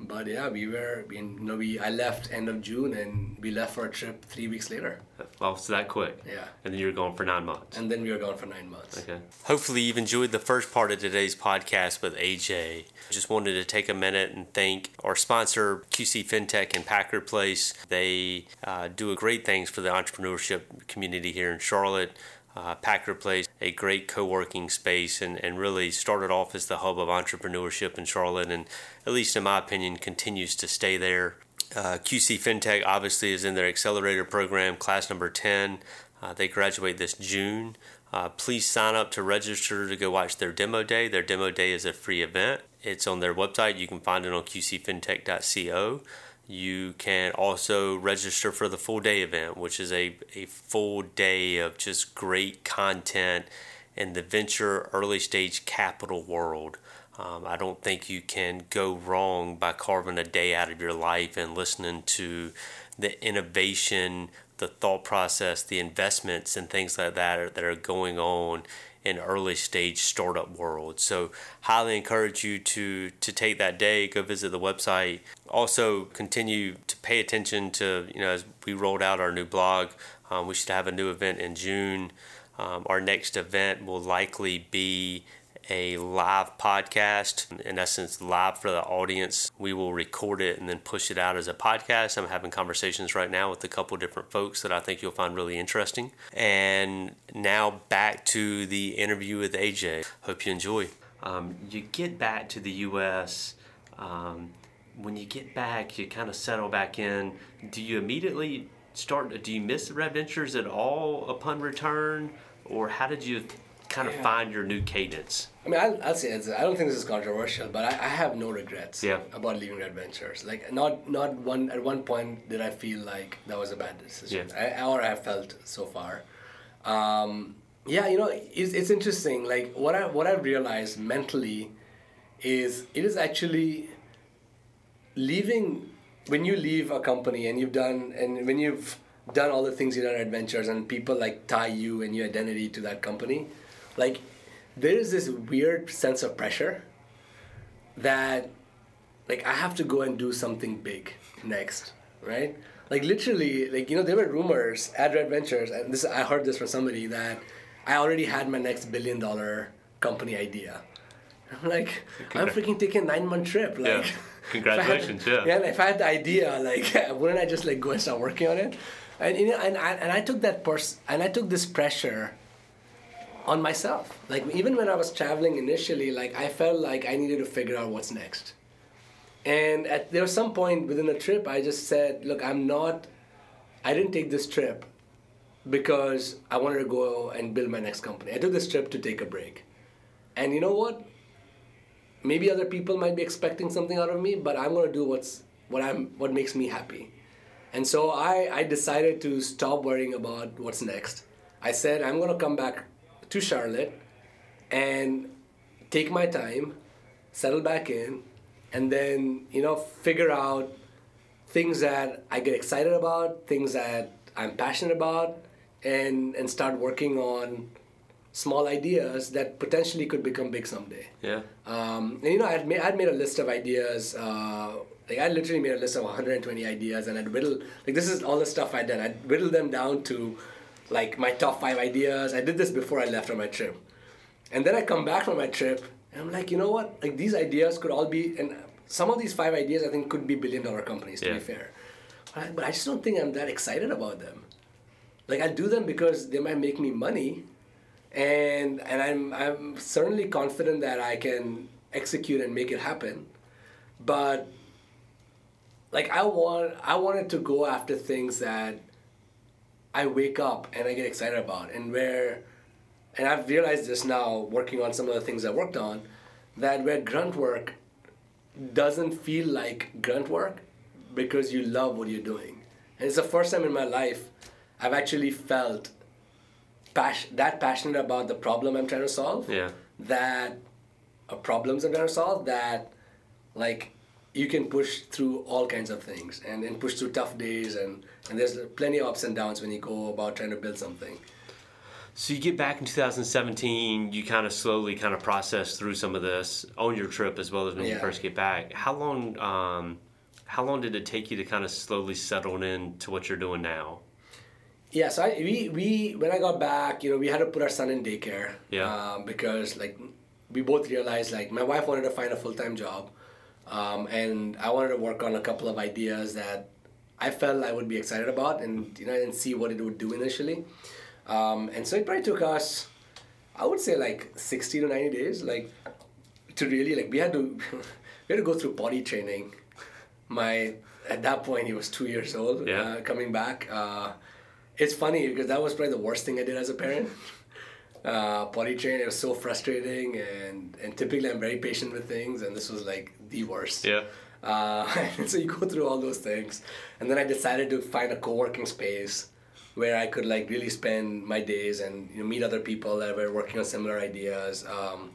S2: But yeah, we were, you know, we I left end of June and we left for a trip three weeks later.
S1: Well, it's that quick.
S2: Yeah.
S1: And then you were gone for nine months.
S2: And then we were gone for nine months.
S1: Okay. Hopefully, you've enjoyed the first part of today's podcast with AJ. Just wanted to take a minute and thank our sponsor, QC FinTech and Packard Place. They uh, do great things for the entrepreneurship community here in Charlotte. Uh, Packard Place, a great co working space, and, and really started off as the hub of entrepreneurship in Charlotte, and at least in my opinion, continues to stay there. Uh, QC FinTech obviously is in their accelerator program, class number 10. Uh, they graduate this June. Uh, please sign up to register to go watch their demo day. Their demo day is a free event. It's on their website. You can find it on qcfintech.co. You can also register for the full day event, which is a, a full day of just great content in the venture early stage capital world. Um, I don't think you can go wrong by carving a day out of your life and listening to the innovation, the thought process, the investments, and things like that that are going on in early stage startup world. So highly encourage you to to take that day, go visit the website. Also continue to pay attention to you know as we rolled out our new blog. Um, we should have a new event in June. Um, our next event will likely be a live podcast, in essence, live for the audience. We will record it and then push it out as a podcast. I'm having conversations right now with a couple different folks that I think you'll find really interesting. And now back to the interview with AJ. Hope you enjoy. Um, you get back to the U.S. Um, when you get back, you kind of settle back in. Do you immediately start? Do you miss the Red Ventures at all upon return, or how did you kind of
S2: Yeah.
S1: find your new cadence?
S2: I mean, I'll, I'll say it's, I don't think this is controversial, but I, I have no regrets
S1: Yeah.
S2: about leaving Red Ventures. Like, not not one at one point did I feel like that was a bad decision, I, or I have felt so far. Um, yeah, you know, it's, it's interesting. Like what I what I've realized mentally is it is actually leaving when you leave a company and you've done and when you've done all the things you've done at Red Ventures and people like tie you and your identity to that company like there is this weird sense of pressure that like i have to go and do something big next right like literally like you know there were rumors at red ventures and this i heard this from somebody that i already had my next billion dollar company idea i'm like i'm freaking taking a nine month trip like
S1: Yeah.
S2: I had-
S1: Congratulations, yeah.
S2: yeah if i had the idea like wouldn't i just like go and start working on it and you know and i, and I took that pers- and i took this pressure on myself. Like even when i was traveling initially like i felt like i needed to figure out what's next. And at there was some point within the trip i just said look i'm not i didn't take this trip because i wanted to go and build my next company. I took this trip to take a break. And you know what? Maybe other people might be expecting something out of me but i'm to do what's what i'm what makes me happy. And so i i decided to stop worrying about what's next. I said i'm to come back to charlotte and take my time settle back in and then you know figure out things that i get excited about things that i'm passionate about and and start working on small ideas that potentially could become big someday
S1: Yeah.
S2: um, and you know, I'd made, I'd made a list of ideas. Uh, like I literally made a list of 120 ideas, and I'd whittle like this is all the stuff I'd done. I'd whittle them down to like my top five ideas. I did this before I left on my trip, and then I come back from my trip, and I'm like, you know what? Like these ideas could all be, and some of these five ideas I think could be billion dollar companies. To
S1: Yeah.
S2: be fair, but I, but I just don't think I'm that excited about them. Like I do them because they might make me money, and and I'm I'm certainly confident that I can execute and make it happen, but like I want I wanted to go after things that I wake up and I get excited about and where and I've realized this now working on some of the things I worked on that where grunt work doesn't feel like grunt work because you love what you're doing. And it's the first time in my life I've actually felt pas- that passionate about the problem I'm trying to solve
S1: Yeah.
S2: that uh, problems I'm trying to solve that like you can push through all kinds of things and, and push through tough days and, and there's plenty of ups and downs when you go about trying to build something.
S1: So you get back in 2017, you kind of slowly kind of process through some of this on your trip as well as when you first get back. How long, um, how long did it take you to kind of slowly settle in to what you're doing now?
S2: Yeah, so I, we, we when I got back, you know, we had to put our son in daycare.
S1: Yeah.
S2: Um, because like we both realized like my wife wanted to find a full time job, um, and I wanted to work on a couple of ideas that I felt I would be excited about, and you know, and see what it would do initially. Um, and so it probably took us, I would say like sixty to ninety days, like to really like we had to we had to go through potty training. My at that point he was two years old.
S1: Yeah.
S2: Uh, coming back. Uh, it's funny because that was probably the worst thing I did as a parent. Uh, potty train, it was so frustrating, and, and typically I'm very patient with things, and this was like the worst.
S1: Yeah.
S2: Uh, so you go through all those things, and then I decided to find a co-working space where I could like really spend my days and you know, meet other people that were working on similar ideas. Um,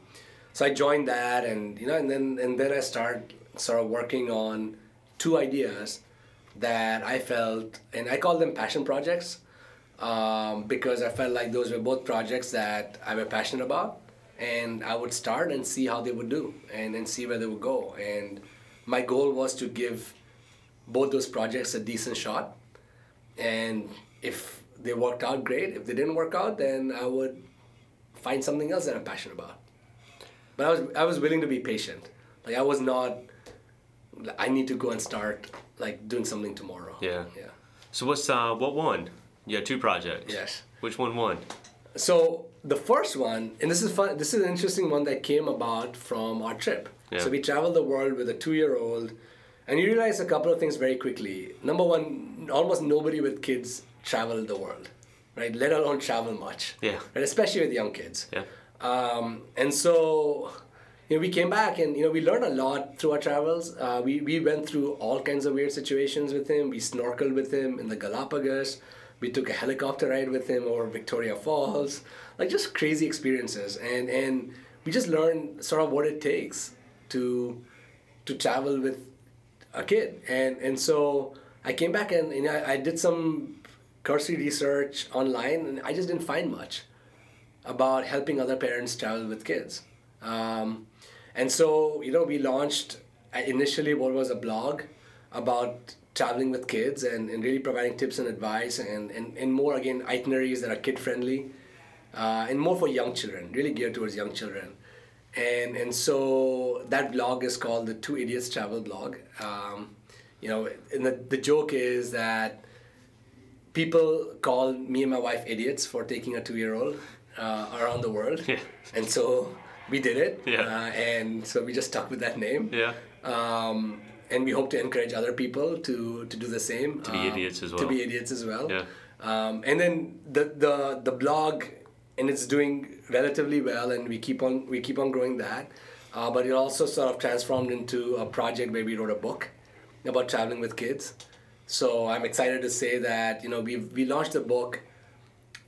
S2: so I joined that, and you know, and then and then I started sort of working on two ideas that I felt, and I call them passion projects, um, because I felt like those were both projects that I were passionate about, and I would start and see how they would do, and then see where they would go, and my goal was to give both those projects a decent shot, and if they worked out, great. If they didn't work out, then I would find something else that I'm passionate about. But I was I was willing to be patient. Like I was not. I need to go and start like doing something tomorrow.
S1: Yeah.
S2: Yeah.
S1: So what's uh, what won? You had two projects.
S2: Yes.
S1: Which one won?
S2: So the first one, and this is fun. This is an interesting one that came about from our trip.
S1: Yeah.
S2: So we traveled the world with a two-year-old, and you realize a couple of things very quickly. Number one, almost nobody with kids travel the world, right? Let alone travel much.
S1: Yeah.
S2: Right? Especially with young kids.
S1: Yeah.
S2: Um, and so, you know, we came back and, you know, we learned a lot through our travels. Uh, we, we went through all kinds of weird situations with him. We snorkeled with him in the Galapagos. We took a helicopter ride with him over Victoria Falls. Like just crazy experiences. And, and we just learned sort of what it takes to, to travel with a kid. And, and so I came back and, I, I did some cursory research online and I just didn't find much about helping other parents travel with kids. Um, and so, you know, we launched uh, initially what was a blog about traveling with kids and, and really providing tips and advice and, and, and more, again, itineraries that are kid friendly uh, and more for young children, really geared towards young children. And, and so that blog is called the Two Idiots Travel blog. Um, you know, and the, the joke is that people call me and my wife idiots for taking a two-year-old uh, around the world,
S1: Yeah.
S2: and so we did it.
S1: Yeah.
S2: Uh, and so we just stuck with that name.
S1: Yeah.
S2: Um, and we hope to encourage other people to to do the same. To
S1: be idiots as well.
S2: To be idiots as well.
S1: Yeah.
S2: Um, and then the the the blog, and it's doing relatively well, and we keep on we keep on growing that. Uh, but it also sort of transformed into a project where we wrote a book about traveling with kids. So I'm excited to say that you know we we launched the book.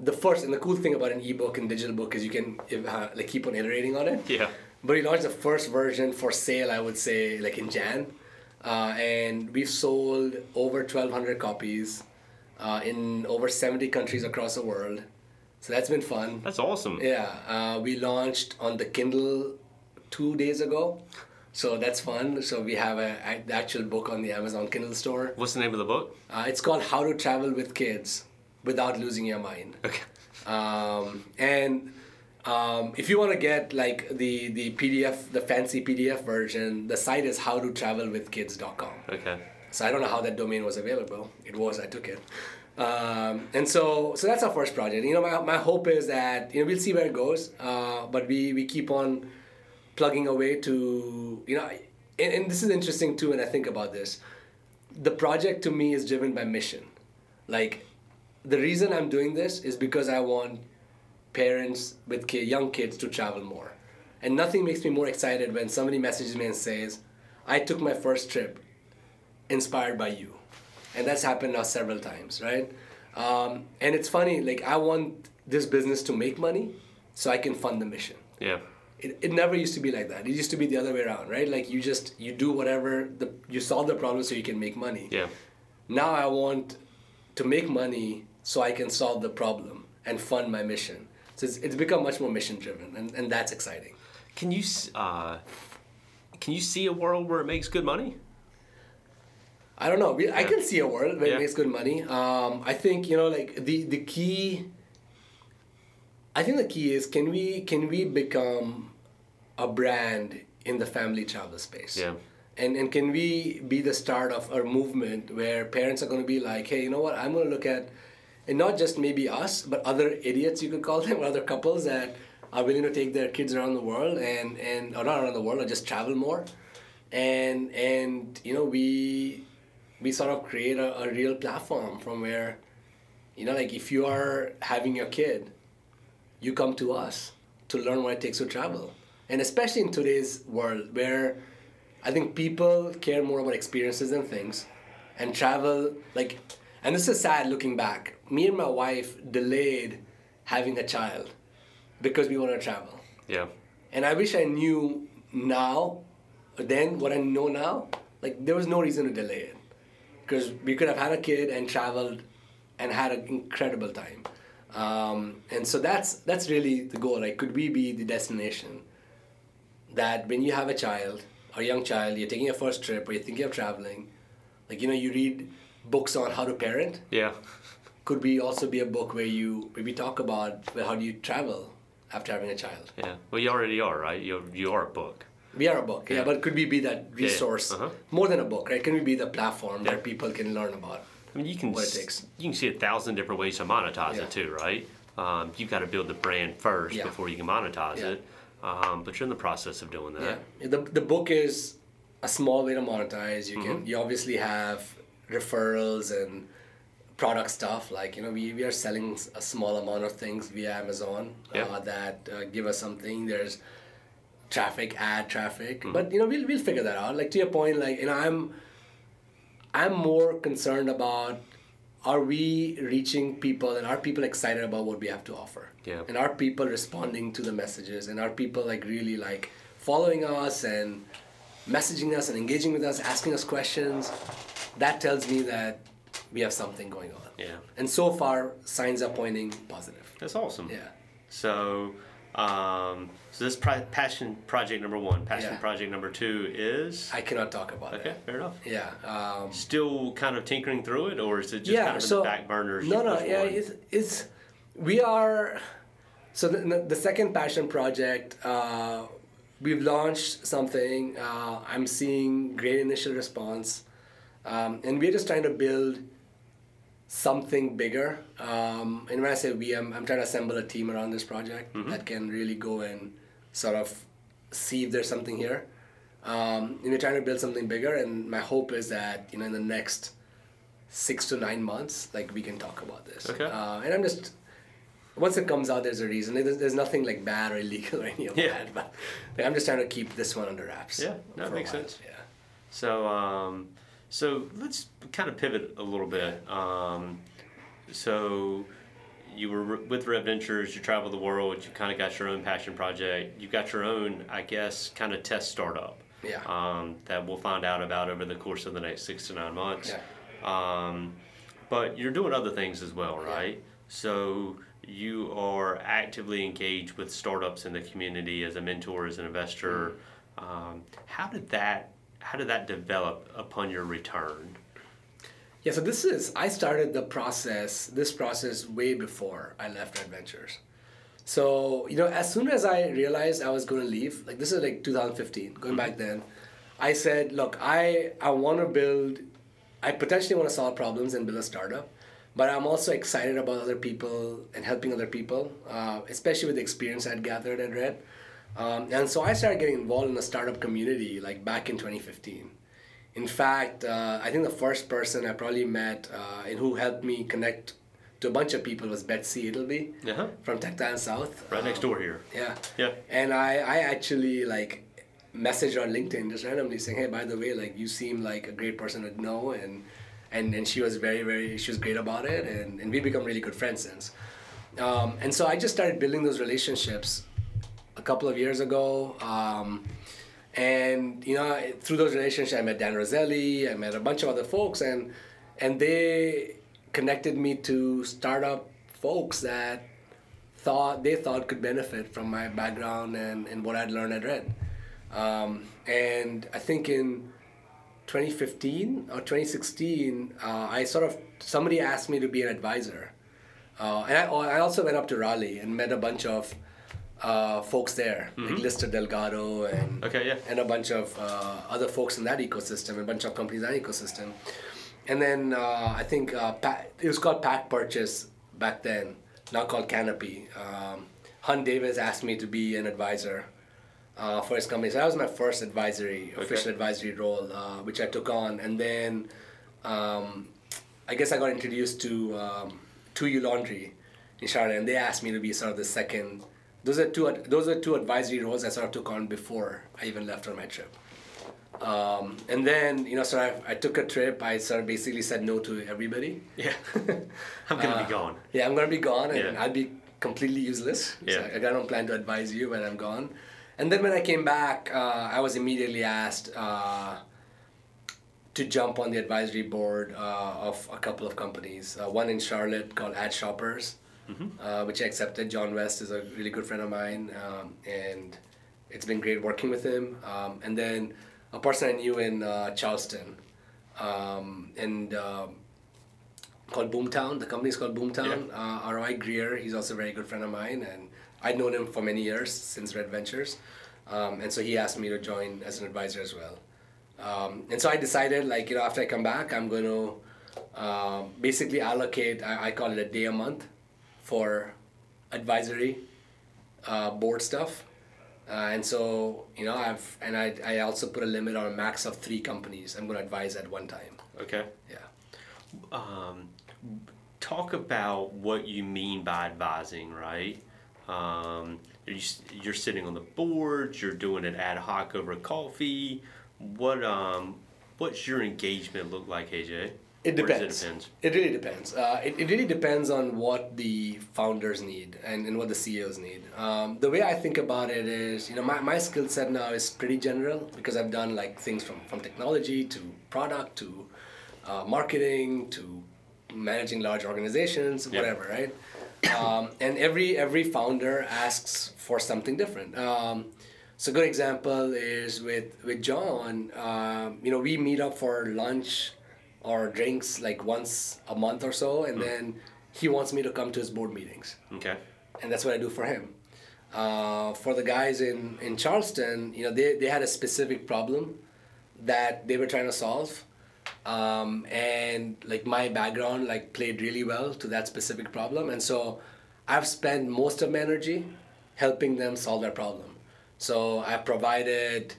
S2: The first and the cool thing about an ebook and digital book is you can uh, like keep on iterating on it.
S1: Yeah.
S2: But we launched the first version for sale, I would say, like in Jan. Uh, and we've sold over 1,200 copies uh, in over 70 countries across the world. So that's been fun.
S1: That's awesome.
S2: Yeah, uh, we launched on the Kindle two days ago. So that's fun. So we have a, a the actual book on the Amazon Kindle store.
S1: What's the name of the book?
S2: Uh, it's called How to Travel with Kids Without Losing Your Mind.
S1: Okay.
S2: Um, and um, if you want to get like the the PDF, the fancy PDF version, the site is howtotravelwithkids.com.
S1: Okay.
S2: So I don't know how that domain was available. It was. I took it. Um, and so so that's our first project. You know, my, my hope is that you know we'll see where it goes. Uh, but we we keep on plugging away to you know, and, and this is interesting too. When I think about this, the project to me is driven by mission. Like the reason I'm doing this is because I want parents with young kids to travel more. And nothing makes me more excited when somebody messages me and says, I took my first trip inspired by you. And that's happened now several times, right? Um, and it's funny, like, I want this business to make money so I can fund the mission.
S1: Yeah.
S2: It, it never used to be like that. It used to be the other way around, right? Like, you just, you do whatever, the, you solve the problem so you can make money
S1: Yeah.
S2: now I want to make money so I can solve the problem and fund my mission. So it's, it's become much more mission driven, and, and that's exciting.
S1: Can you uh, can you see a world where it makes good money?
S2: I don't know. We, I can see a world where
S1: Yeah.
S2: it makes good money. Um, I think you know, like the the key. I think the key is can we can we become a brand in the family travel space?
S1: Yeah.
S2: And and can we be the start of a movement where parents are going to be like, hey, you know what? I'm going to look at, and not just maybe us, but other idiots you could call them, or other couples that are willing to take their kids around the world and and or not around the world, or just travel more, and and you know we we sort of create a, a real platform from where, you know, like if you are having your kid, you come to us to learn what it takes to travel. And especially in today's world where I think people care more about experiences than things and travel like and this is sad looking back. Me and my wife delayed having a child because we want to travel.
S1: Yeah.
S2: And I wish I knew now, then what I know now, like there was no reason to delay it. Because we could have had a kid and traveled and had an incredible time. Um, and so that's that's really the goal. Like, could we be the destination that when you have a child, or a young child, you're taking your first trip or you're thinking of traveling, like, you know, you read books on how to parent.
S1: Yeah.
S2: Could we also be a book where you maybe talk about well, how do you travel after having a child?
S1: Yeah. Well, you already are, right? You you are a book.
S2: We are a book, yeah,
S1: Yeah.
S2: but could we be that
S1: yeah.
S2: resource
S1: Uh-huh.
S2: more than a book, right? Can we be the platform
S1: Yeah.
S2: where people can learn about?
S1: I mean, you can
S2: What it
S1: s-
S2: takes.
S1: you can see a thousand different ways to monetize
S2: Yeah.
S1: it too, right? Um, you've got to build the brand first
S2: Yeah.
S1: before you can monetize
S2: Yeah.
S1: it. Um, but you're in the process of doing that.
S2: Yeah, the the book is a small way to monetize. You
S1: Mm-hmm.
S2: can you obviously have referrals and product stuff like you know we, we are selling a small amount of things via Amazon
S1: Yeah.
S2: uh, that uh, give us something. There's traffic, ad traffic,
S1: Mm-hmm.
S2: but you know we'll we'll figure that out. Like to your point, like you know I'm I'm more concerned about are we reaching people and are people excited about what we have to offer?
S1: Yeah.
S2: And are people responding to the messages and are people like really like following us and messaging us and engaging with us, asking us questions? That tells me that we have something going on.
S1: Yeah.
S2: And so far signs are pointing positive.
S1: That's awesome.
S2: Yeah.
S1: So, um, so this pri- passion project number one, passion
S2: Yeah.
S1: project number two is
S2: I cannot talk about it.
S1: okay.
S2: that.
S1: Fair enough.
S2: Yeah. Um,
S1: Still kind of tinkering through it, or is it just
S2: yeah,
S1: kind of
S2: so
S1: in the back burners?
S2: No, no, yeah, it's, it's we are. So the, the second passion project, uh, we've launched something. Uh, I'm seeing great initial response, um, and we're just trying to build something bigger. Um, and when I say we, I'm, I'm trying to assemble a team around this project that can really go and sort of see if there's something here. Um, and we're trying to build something bigger, and my hope is that you know in the next six to nine months, like we can talk about this.
S1: Okay.
S2: Uh, and I'm just once it comes out, there's a reason. There's, there's nothing like bad or illegal or any of
S1: Yeah.
S2: that. But like, I'm just trying to keep this one under wraps.
S1: Yeah, that makes sense.
S2: Yeah.
S1: So, um, so let's kind of pivot a little bit. Um, so, you were with Red Ventures. You traveled the world. You kind of got your own passion project. You got your own, I guess, kind of test startup.
S2: Yeah.
S1: Um, that we'll find out about over the course of the next six to nine months. Um, but you're doing other things as well, right? Yeah. So you are actively engaged with startups in the community as a mentor, as an investor. Um, how did that how did that develop upon your return?
S2: Yeah, so this is I started the process, this process way before I left Red Ventures. So, you know, as soon as I realized I was going to leave, like this is like 2015, going back then, I said, look, I I want to build I potentially want to solve problems and build a startup, but I'm also excited about other people and helping other people, uh, especially with the experience I'd gathered at Red. Um, and so I started getting involved in the startup community like back in 2015. In fact, uh, I think the first person I probably met uh, and who helped me connect to a bunch of people was Betsy Itleby
S1: Uh-huh.
S2: from Tech Talent South.
S1: Right next
S2: Um,
S1: door here.
S2: Yeah.
S1: Yeah.
S2: And I, I actually like messaged on LinkedIn just randomly saying, hey, by the way, like you seem like a great person to know, and and and she was very very she was great about it, and and we become really good friends since. Um, and so I just started building those relationships a couple of years ago. Um, and you know, through those relationships, I met Dan Roselli, I met a bunch of other folks, and and they connected me to startup folks that thought they thought could benefit from my background and, and what I'd learned at Red. Um, and I think in 2015 or 2016, uh, I sort of somebody asked me to be an advisor, uh, and I, I also went up to Raleigh and met a bunch of uh, folks there, mm-hmm. like Lister Delgado and
S1: okay, yeah.
S2: and a bunch of uh, other folks in that ecosystem, a bunch of companies in that ecosystem, and then uh, I think uh, it was called Pack Purchase back then, now called Canopy. Um, Hunt Davis asked me to be an advisor uh, for his company. So that was my first advisory, okay. official advisory role, uh, which I took on, and then um, I guess I got introduced to um, 2U Laundry in Charlotte, and they asked me to be sort of the second those are two those are two advisory roles I sort of took on before I even left on my trip. Um, and then you know, so I, I took a trip. I sort of basically said no to everybody.
S1: Yeah, I'm gonna uh, be gone.
S2: Yeah, I'm gonna be gone, and yeah. I'll be completely useless. Yeah. So I don't plan to advise you when I'm gone. And then when I came back, uh, I was immediately asked uh, to jump on the advisory board uh, of a couple of companies. Uh, one in Charlotte called AdShoppers, mm-hmm. uh, which I accepted. John West is a really good friend of mine, um, and it's been great working with him. Um, and then a person I knew in uh, Charleston, um, and um, called Boomtown. The company is called Boomtown. Yeah. Uh, R.Y. Greer, he's also a very good friend of mine, and I'd known him for many years since Red Ventures. Um, and so he asked me to join as an advisor as well. Um, and so I decided, like, you know, after I come back, I'm going to basically allocate, I, I, call it a day a month for advisory uh, board stuff. Uh, and so, you know, I've, and I, I also put a limit on a max of three companies I'm going to advise at one time.
S1: Okay.
S2: Yeah.
S1: Um, talk about what you mean by advising, right? Um, you're sitting on the boards, you're doing it ad hoc over coffee. What um, what's your engagement look like, AJ?
S2: It depends. it, it really depends. Uh, it, it really depends on what the founders need and, and what the CEOs need. Um, the way I think about it is, you know, my, my skill set now is pretty general because I've done like things from, from technology to product to uh, marketing to managing large organizations, yep. whatever, right? Um, and every every founder asks for something different. Um, so a good example is with with John. Um, you know, we meet up for lunch or drinks like once a month or so, and mm. then he wants me to come to his board meetings.
S1: Okay.
S2: And that's what I do for him. Uh, for the guys in, in Charleston, you know, they, they had a specific problem that they were trying to solve. Um, and like my background like played really well to that specific problem. And so I've spent most of my energy helping them solve their problem. So I provided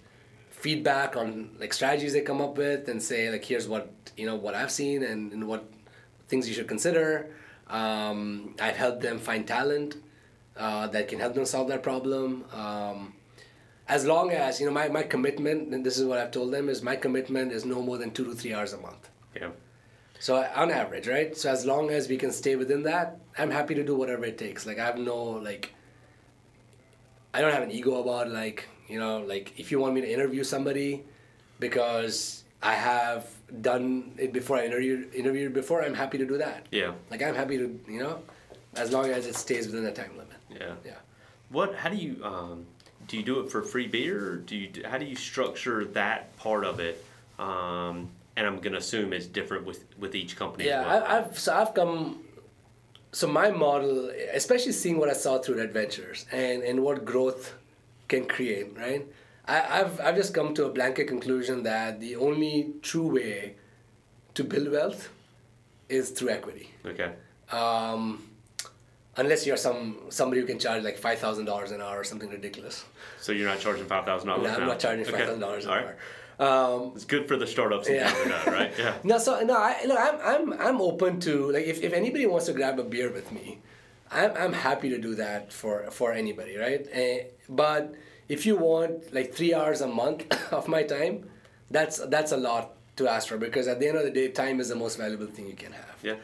S2: feedback on like strategies they come up with and say like here's what you know what I've seen and, and what things you should consider. Um, I've helped them find talent uh, that can help them solve their problem. Um, as long as you know my, my commitment, and this is what I've told them is my commitment is no more than two to three hours a month.
S1: Yeah.
S2: So on average, right? So as long as we can stay within that, I'm happy to do whatever it takes. Like I have no like. I don't have an ego about like you know like if you want me to interview somebody, because I have done it before I interviewed interviewed before. I'm happy to do that.
S1: Yeah.
S2: Like I'm happy to you know, as long as it stays within the time limit.
S1: Yeah.
S2: Yeah.
S1: What? How do you? Um, do you do it for free beer? Or do you? How do you structure that part of it? Um, and I'm gonna assume it's different with with each company.
S2: Yeah, well. I, I've so I've come. So my model, especially seeing what I saw through Red Ventures and and what growth can create, right? I, I've I've just come to a blanket conclusion that the only true way to build wealth is through equity.
S1: Okay.
S2: Um, unless you're some somebody who can charge like five thousand dollars an hour or something ridiculous.
S1: So you're not charging five thousand dollars?
S2: No, I'm not charging five thousand dollars an
S1: hour. Um, it's good for the startups, yeah. That, right? Yeah.
S2: no, so no, I, look, I'm I'm I'm open to like if, if anybody wants to grab a beer with me, I'm I'm happy to do that for for anybody, right? Uh, but if you want like three hours a month of my time, that's that's a lot to ask for because at the end of the day, time is the most valuable thing you can have.
S1: Yeah.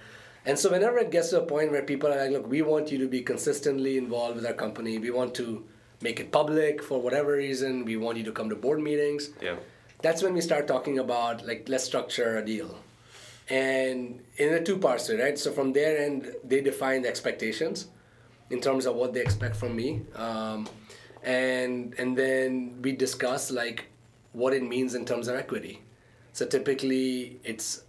S2: And so whenever it gets to a point where people are like, look, we want you to be consistently involved with our company. We want to make it public for whatever reason. We want you to come to board meetings.
S1: Yeah.
S2: That's when we start talking about like let's structure a deal. And in the two parts to it, right? So from their end, they define the expectations. in terms of what they expect from me, um, and and then we discuss like what it means in terms of equity. So typically, it's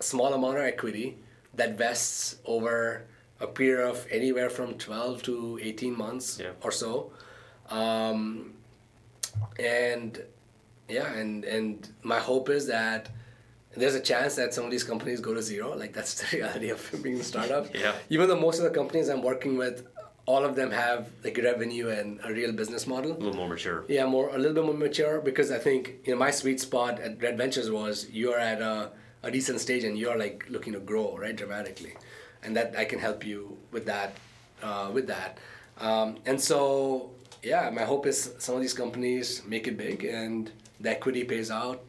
S2: a small amount of equity that vests over a period of anywhere from 12 to 18 months
S1: Yeah.
S2: or so um, and yeah and and my hope is that there's a chance that some of these companies go to zero like that's the reality of being a startup
S1: Yeah.
S2: even though most of the companies i'm working with all of them have like revenue and a real business model
S1: A little more mature.
S2: yeah, more a little bit more mature because I think you know my sweet spot at Red Ventures was you're at a, a decent stage and you're like looking to grow right dramatically, and that I can help you with that, uh, with that, um, and so yeah, my hope is some of these companies make it big and the equity pays out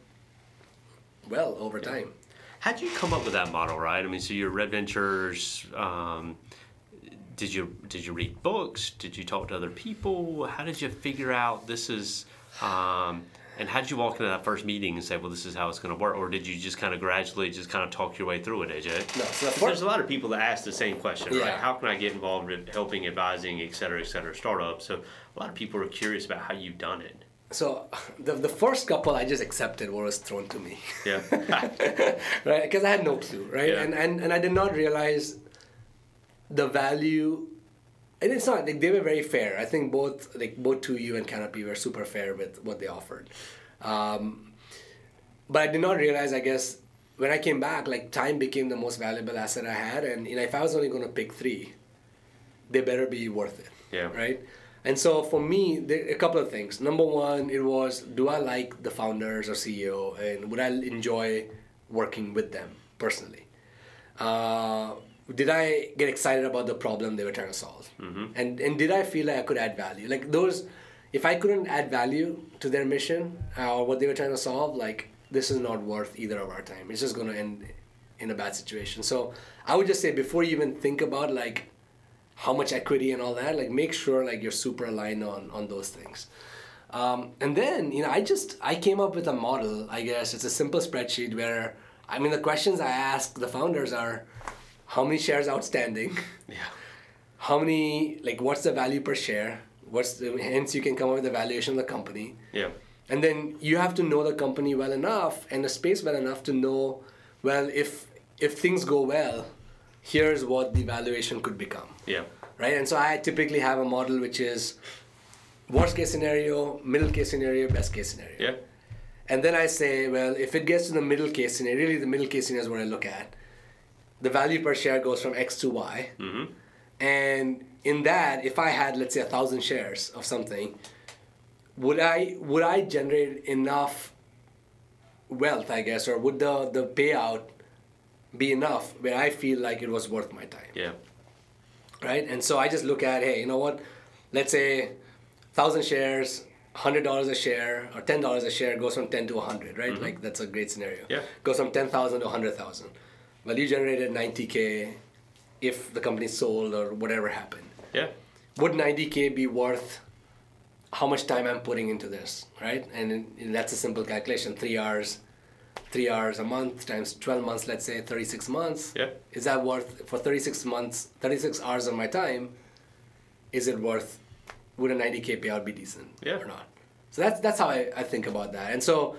S2: well over time.
S1: How'd you come up with that model, right? I mean, so your Red Ventures. Um, did you did you read books? Did you talk to other people? How did you figure out this is? Um, and how did you walk into that first meeting and say, "Well, this is how it's going to work," or did you just kind of gradually just kind of talk your way through it, AJ?
S2: No, so the
S1: There's a lot of people that ask the same question, right? How can I get involved in helping, advising, et cetera, et cetera, startups? So a lot of people are curious about how you've done it.
S2: so the the first couple I just accepted what was thrown to me.
S1: Yeah.
S2: right? Because I had no clue, right?
S1: Yeah.
S2: And, and and I did not realize the value. And it's not like they were very fair. I think both like both 2U and Canopy were super fair with what they offered. Um, but I did not realize, I guess, when I came back, like time became the most valuable asset I had, and you know, if I was only going to pick three, they better be worth it.
S1: Yeah.
S2: Right. And so for me, there, a couple of things. Number one, it was do I like the founders or CEO, and would I enjoy working with them personally? Uh, did I get excited about the problem they were trying to solve? Mm-hmm. And and did I feel like I could add value? Like those, if I couldn't add value to their mission uh, or what they were trying to solve, like this is not worth either of our time. It's just going to end in a bad situation. So I would just say before you even think about like how much equity and all that, like make sure like you're super aligned on on those things. Um, and then you know I just I came up with a model. I guess it's a simple spreadsheet where I mean the questions I ask the founders are how many shares outstanding,
S1: yeah.
S2: how many like what's the value per share, what's the hence you can come up with the valuation of the company.
S1: Yeah.
S2: And then you have to know the company well enough and the space well enough to know, well, if if things go well, here's what the valuation could become,
S1: Yeah.
S2: right? And so I typically have a model which is worst case scenario, middle case scenario, best case scenario.
S1: Yeah.
S2: And then I say, well, if it gets to the middle case scenario, really the middle case scenario is what I look at. The value per share goes from X to Y.
S1: Mm-hmm.
S2: And in that, if I had, let's say, a thousand shares of something, would I would I generate enough wealth, I guess, or would the the payout be enough where I feel like it was worth my time?
S1: Yeah.
S2: right? And so I just look at, hey, you know what? Let's say thousand shares, hundred dollars a share, or ten dollars a share goes from ten to hundred, right? Like that's a great scenario.
S1: Yeah.
S2: Goes from ten thousand to hundred thousand. Well, you generated ninety k, if the company sold or whatever happened.
S1: Yeah.
S2: Would ninety k be worth how much time I'm putting into this, right? And, and that's a simple calculation: three hours, three hours a month times twelve months. Let's say thirty-six months
S1: Yeah.
S2: is that worth for 36 months 36 hours of my time is it worth would a 90k payout be decent
S1: Yeah.
S2: or not so that's that's how I, I think about that and so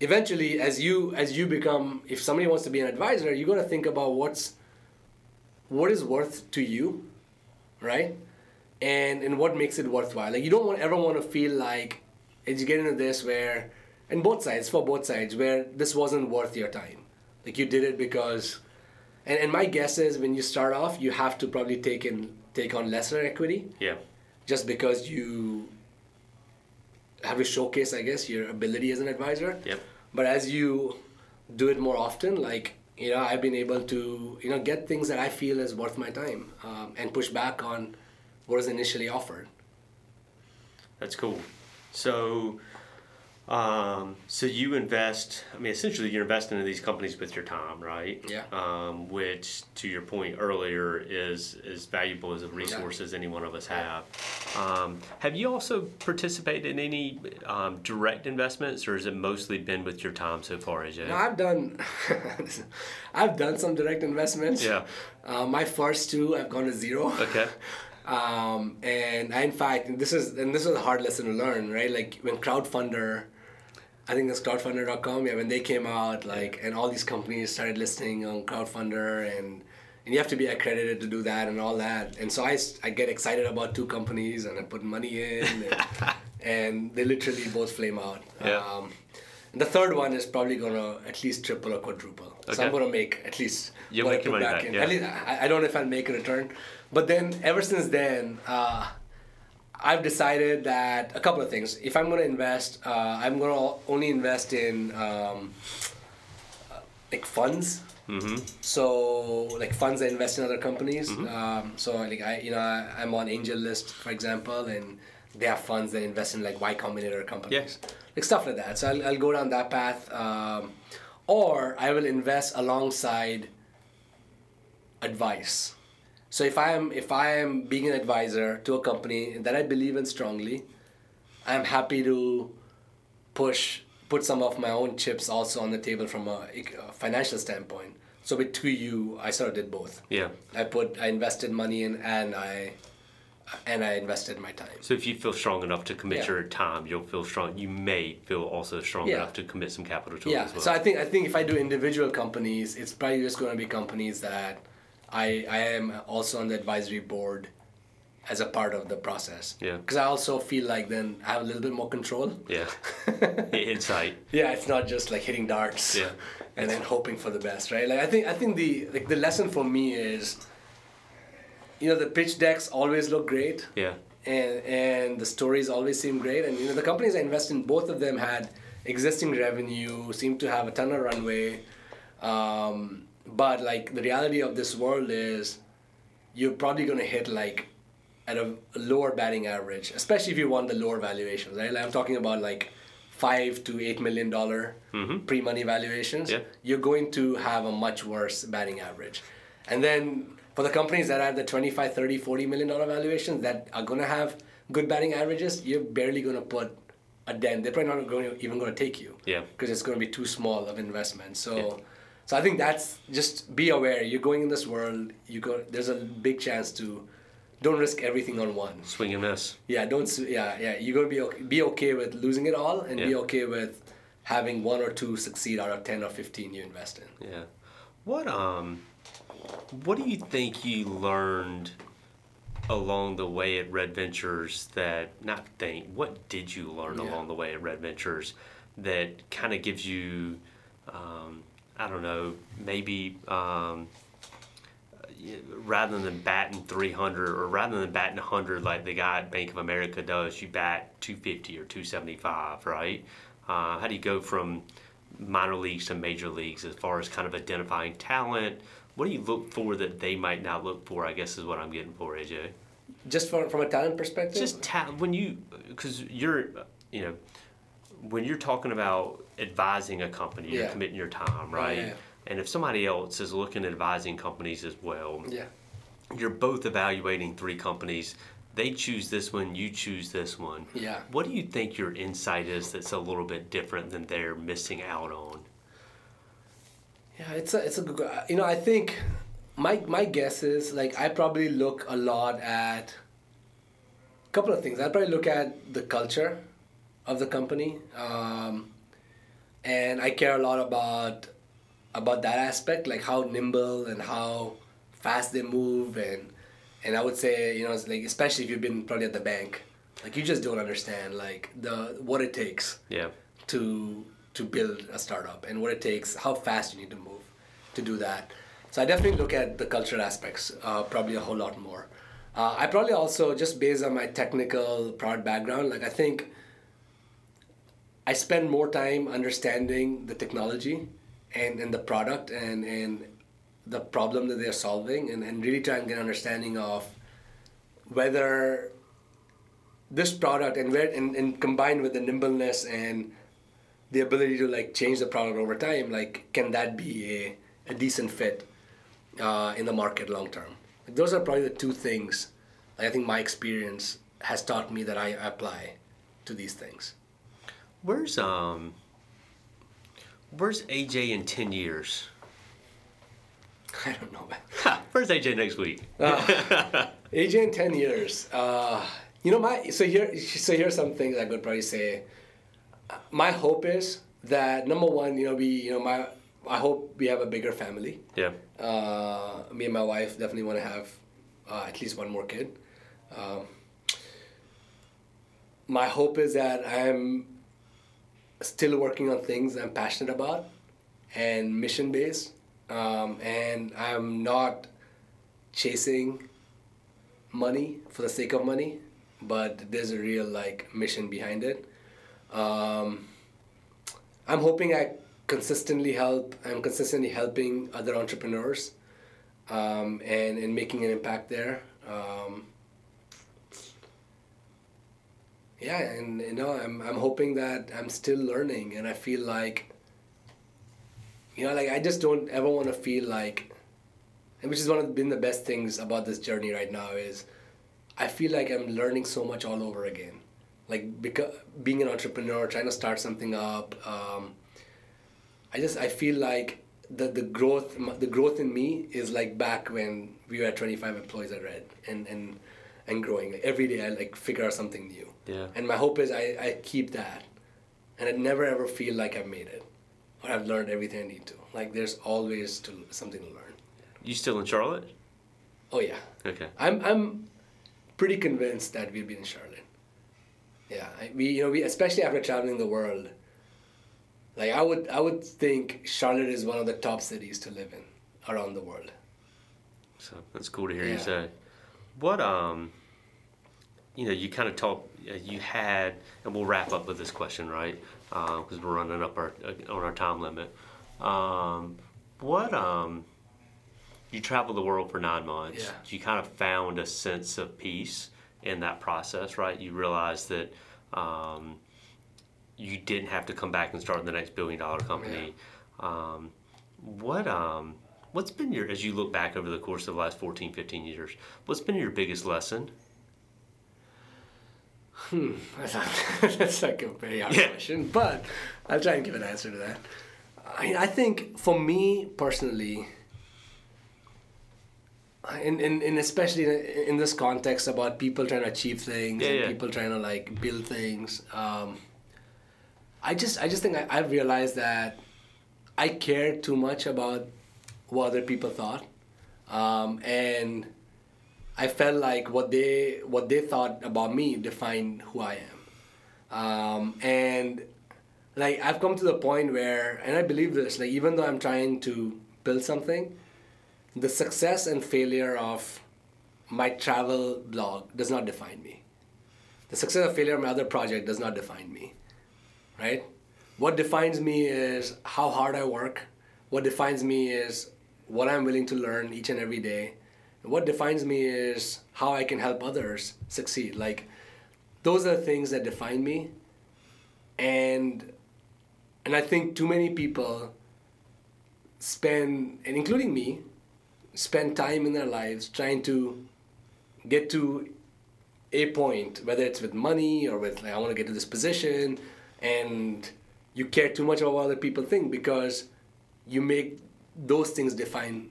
S2: eventually as you as you become if somebody wants to be an advisor you're going to think about what's what is worth to you right? And and what makes it worthwhile. Like you don't want ever want to feel like as you get into this where and both sides for both sides where this wasn't worth your time. Like you did it because and, and my guess is when you start off you have to probably take in take on lesser equity.
S1: Yeah.
S2: just because you have to showcase i guess your ability as an advisor.
S1: Yep.
S2: But as you do it more often like you know i've been able to you know get things that i feel is worth my time um, and push back on what was initially offered
S1: That's cool. So, Um, so you invest. I mean, essentially, you're investing in these companies with your time, right?
S2: Yeah.
S1: Um, which, to your point earlier, is as valuable as a resource as any one of us have. Um, have you also participated in any um, direct investments, or has it mostly been with your time so far, AJ?
S2: No, I've done, I've done some direct investments.
S1: Yeah.
S2: Uh, my first two, I've gone to zero.
S1: Okay.
S2: Um, and I, in fact, and this is and this is a hard lesson to learn, right? Like when crowdfunder, I think that's crowdfunder.com. Yeah, when they came out, like, and all these companies started listing on crowdfunder, and and you have to be accredited to do that and all that. And so I, I get excited about two companies and I put money in, and, and they literally both flame out.
S1: Yeah.
S2: Um, the third one is probably gonna at least triple or quadruple. So I'm gonna make at least
S1: You'll
S2: what I put
S1: money back,
S2: in.
S1: yeah.
S2: At least I, I don't know if I'll make a return, but then ever since then, uh, I've decided that a couple of things. If I'm going to invest, uh, I'm going to only invest in um, like funds.
S1: Mm-hmm.
S2: So like funds that invest in other companies. Um, so like I, you know, I, I'm on AngelList, for example, and they have funds that invest in like Y Combinator companies, like stuff like that. So I'll, I'll go down that path, um, or I will invest alongside advice. So if I am if I am being an advisor to a company that I believe in strongly, I'm happy to push put some of my own chips also on the table from a, a financial standpoint. So with 2U, I sort of did both.
S1: Yeah.
S2: I put I invested money in and I and I invested my time.
S1: So if you feel strong enough to commit
S2: Yeah.
S1: your time, you'll feel strong. You may feel also strong
S2: Yeah.
S1: enough to commit some capital to it
S2: Yeah.
S1: as well.
S2: So I think I think if I do individual companies, it's probably just going to be companies that I I am also on the advisory board as a part of the process.
S1: Yeah.
S2: Because I also feel like then I have a little bit more control.
S1: yeah. Insight.
S2: Yeah, it's not just like hitting darts.
S1: Yeah.
S2: And then hoping for the best, right? Like I think I think the like the lesson for me is you know the pitch decks always look great
S1: Yeah.
S2: and and the stories always seem great and you know the companies I invest in both of them had existing revenue seemed to have a ton of runway um, but like the reality of this world is you're probably going to hit like at a lower batting average especially if you want the lower valuations right like i'm talking about like five to eight million dollar mm-hmm. pre-money valuations
S1: Yeah.
S2: you're going to have a much worse batting average and then for the companies that have the 25 30 40 million dollar valuations that are going to have good batting averages you're barely going to put a dent they're probably not going to, even going to take you
S1: Yeah.
S2: because it's going to be too small of investment so
S1: Yeah.
S2: So i think that's just be aware you're going in this world you go there's a big chance to don't risk everything on one
S1: Swing and miss.
S2: yeah don't yeah yeah you're going to be okay, be okay with losing it all and be okay with having one or two succeed out of 10 or 15 you invest in
S1: Yeah. What um what do you think you learned along the way at Red Ventures that not think what did you learn
S2: Yeah.
S1: along the way at Red Ventures that kind of gives you um, I don't know maybe um, rather than batting 300 or rather than batting 100 like the guy at Bank of America does you bat 250 or 275 right? Uh, how do you go from minor leagues to major leagues as far as kind of identifying talent? What do you look for that they might not look for i guess is what i'm getting for aj
S2: just from, from a talent perspective?
S1: Just talent when you because you're you know when you're talking about advising a company you're committing your time right
S2: yeah.
S1: and if somebody else is looking at advising companies as well
S2: yeah
S1: you're both evaluating three companies they choose this one you choose this one
S2: Yeah.
S1: what do you think your insight is that's a little bit different than they're missing out on
S2: Yeah, it's a it's a good. You know, I think my my guess is like I probably look a lot at a couple of things. I probably look at the culture of the company, um, and I care a lot about about that aspect, like how nimble and how fast they move, and and I would say you know it's like especially if you've been probably at the bank, like you just don't understand like the what it takes
S1: yeah
S2: to to build a startup and what it takes, how fast you need to move to do that. So I definitely look at the cultural aspects uh, probably a whole lot more. Uh, I probably also just based on my technical product background, like I think I spend more time understanding the technology and, and the product and, and the problem that they're solving and, and really try and get an understanding of whether this product and where and, and combined with the nimbleness and the ability to like change the product over time, like can that be a, a decent fit uh, in the market long term? Like, those are probably the two things I think my experience has taught me that I apply to these things.
S1: Where's um Where's AJ in ten years?
S2: I don't know.
S1: Ha, where's AJ next week?
S2: AJ in ten years. Uh, you know, my so here so here's some things I could probably say. My hope is that number one, you know, we you know my I hope we have a bigger family.
S1: Yeah.
S2: Uh, me and my wife definitely want to have uh, at least one more kid. Um, my hope is that I'm still working on things I'm passionate about and mission based, um, and I'm not chasing money for the sake of money, but there's a real like mission behind it. Um, I'm hoping I consistently help. I'm consistently helping other entrepreneurs, um, and and making an impact there. Um, yeah, and you know, I'm I'm hoping that I'm still learning, and I feel like. You know, like I just don't ever want to feel like, and which is one of been the best things about this journey right now is, I feel like I'm learning so much all over again, like because being an entrepreneur, trying to start something up. Um, I just I feel like the the growth the growth in me is like back when we were at 25 employees at Red and and and growing like every day I like figure out something new.
S1: Yeah.
S2: And my hope is I, I keep that, and I never ever feel like I've made it, or I've learned everything I need to. Like there's always to something to learn.
S1: You still in Charlotte?
S2: Oh yeah.
S1: Okay.
S2: I'm I'm pretty convinced that we'll be in Charlotte. Yeah, I, we you know we especially after traveling the world. Like I would I would think Charlotte is one of the top cities to live in around the world.
S1: So that's cool to hear you say. What um, you know, you kind of talk. uh, You had, and we'll wrap up with this question, right? Because we're running up our uh, on our time limit. Um, what um, you traveled the world for nine months.
S2: Yeah.
S1: You kind of found a sense of peace in that process, right? You realized that um, you didn't have to come back and start the next billion dollar company. Um, what um, what's been your as you look back over the course of the last 14 15 years what's been your biggest lesson
S2: Hmm, that's, not, that's like a very hard
S1: Yeah.
S2: question, but I'll try and give an answer to that. I, I think for me personally, in, in, in especially in, in this context about people trying to achieve things
S1: Yeah,
S2: and
S1: yeah.
S2: people trying to like build things, um, I just I just think I, I've realized that I cared too much about what other people thought, um, and I felt like what they what they thought about me defined who I am, um, and like I've come to the point where, and I believe this, like even though I'm trying to build something, the success and failure of my travel blog does not define me. The success or failure of my other project does not define me, right? What defines me is how hard I work. What defines me is what I'm willing to learn each and every day. What defines me is how I can help others succeed. Like, those are the things that define me. And and I think too many people spend, and including me, spend time in their lives trying to get to a point, whether it's with money or with like I want to get to this position, and you care too much about what other people think because you make those things define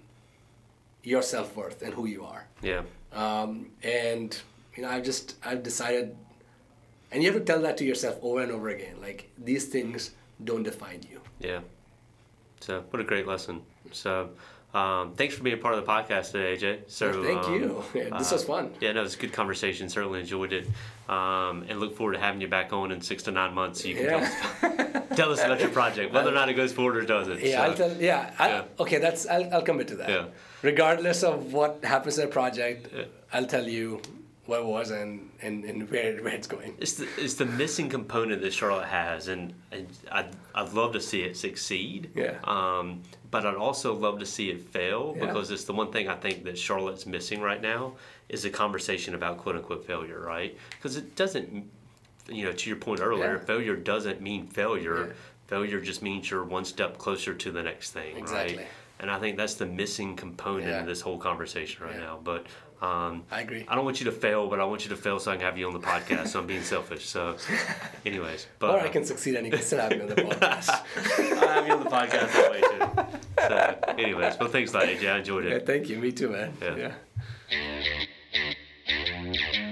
S2: your self worth and who you are.
S1: yeah
S2: Um, and you know, I've just I've decided, and you have to tell that to yourself over and over again. Like these things don't define you.
S1: yeah so what a great lesson so um, thanks for being a part of the podcast today aj so
S2: Thank
S1: um,
S2: you. Yeah, this
S1: uh,
S2: was fun.
S1: yeah no it's a good conversation certainly enjoyed it um, and look forward to having you back on in six to nine months so you can tell,
S2: Yeah.
S1: us, tell us about your project whether or not it goes forward or doesn't
S2: Yeah,
S1: so,
S2: I'll tell. Yeah, I,
S1: Yeah.
S2: okay. That's I'll, I'll commit to that.
S1: Yeah.
S2: Regardless of what happens to the project. I'll tell you what it was and, and, and where where it's going.
S1: It's the, it's the missing component that Charlotte has, and, and I'd, I'd love to see it succeed.
S2: Yeah.
S1: Um, but I'd also love to see it fail
S2: Yeah.
S1: because it's the one thing I think that Charlotte's missing right now is a conversation about quote unquote failure, right? Because it doesn't, you know, to your point earlier,
S2: Yeah.
S1: failure doesn't mean failure.
S2: Yeah.
S1: failure just means you're one step closer to the next thing,
S2: Exactly.
S1: right? And I think that's the missing component in this whole conversation right now. But um,
S2: I agree.
S1: I don't want you to fail, but I want you to fail so I can have you on the podcast. so I'm being selfish. So, anyways, but
S2: Or I can succeed and you can still have me on the podcast.
S1: I have you on the podcast that way too. So, anyways, but thanks, lot, AJ. I enjoyed
S2: yeah,
S1: it.
S2: thank you. Me too, man.
S1: Yeah.
S2: yeah.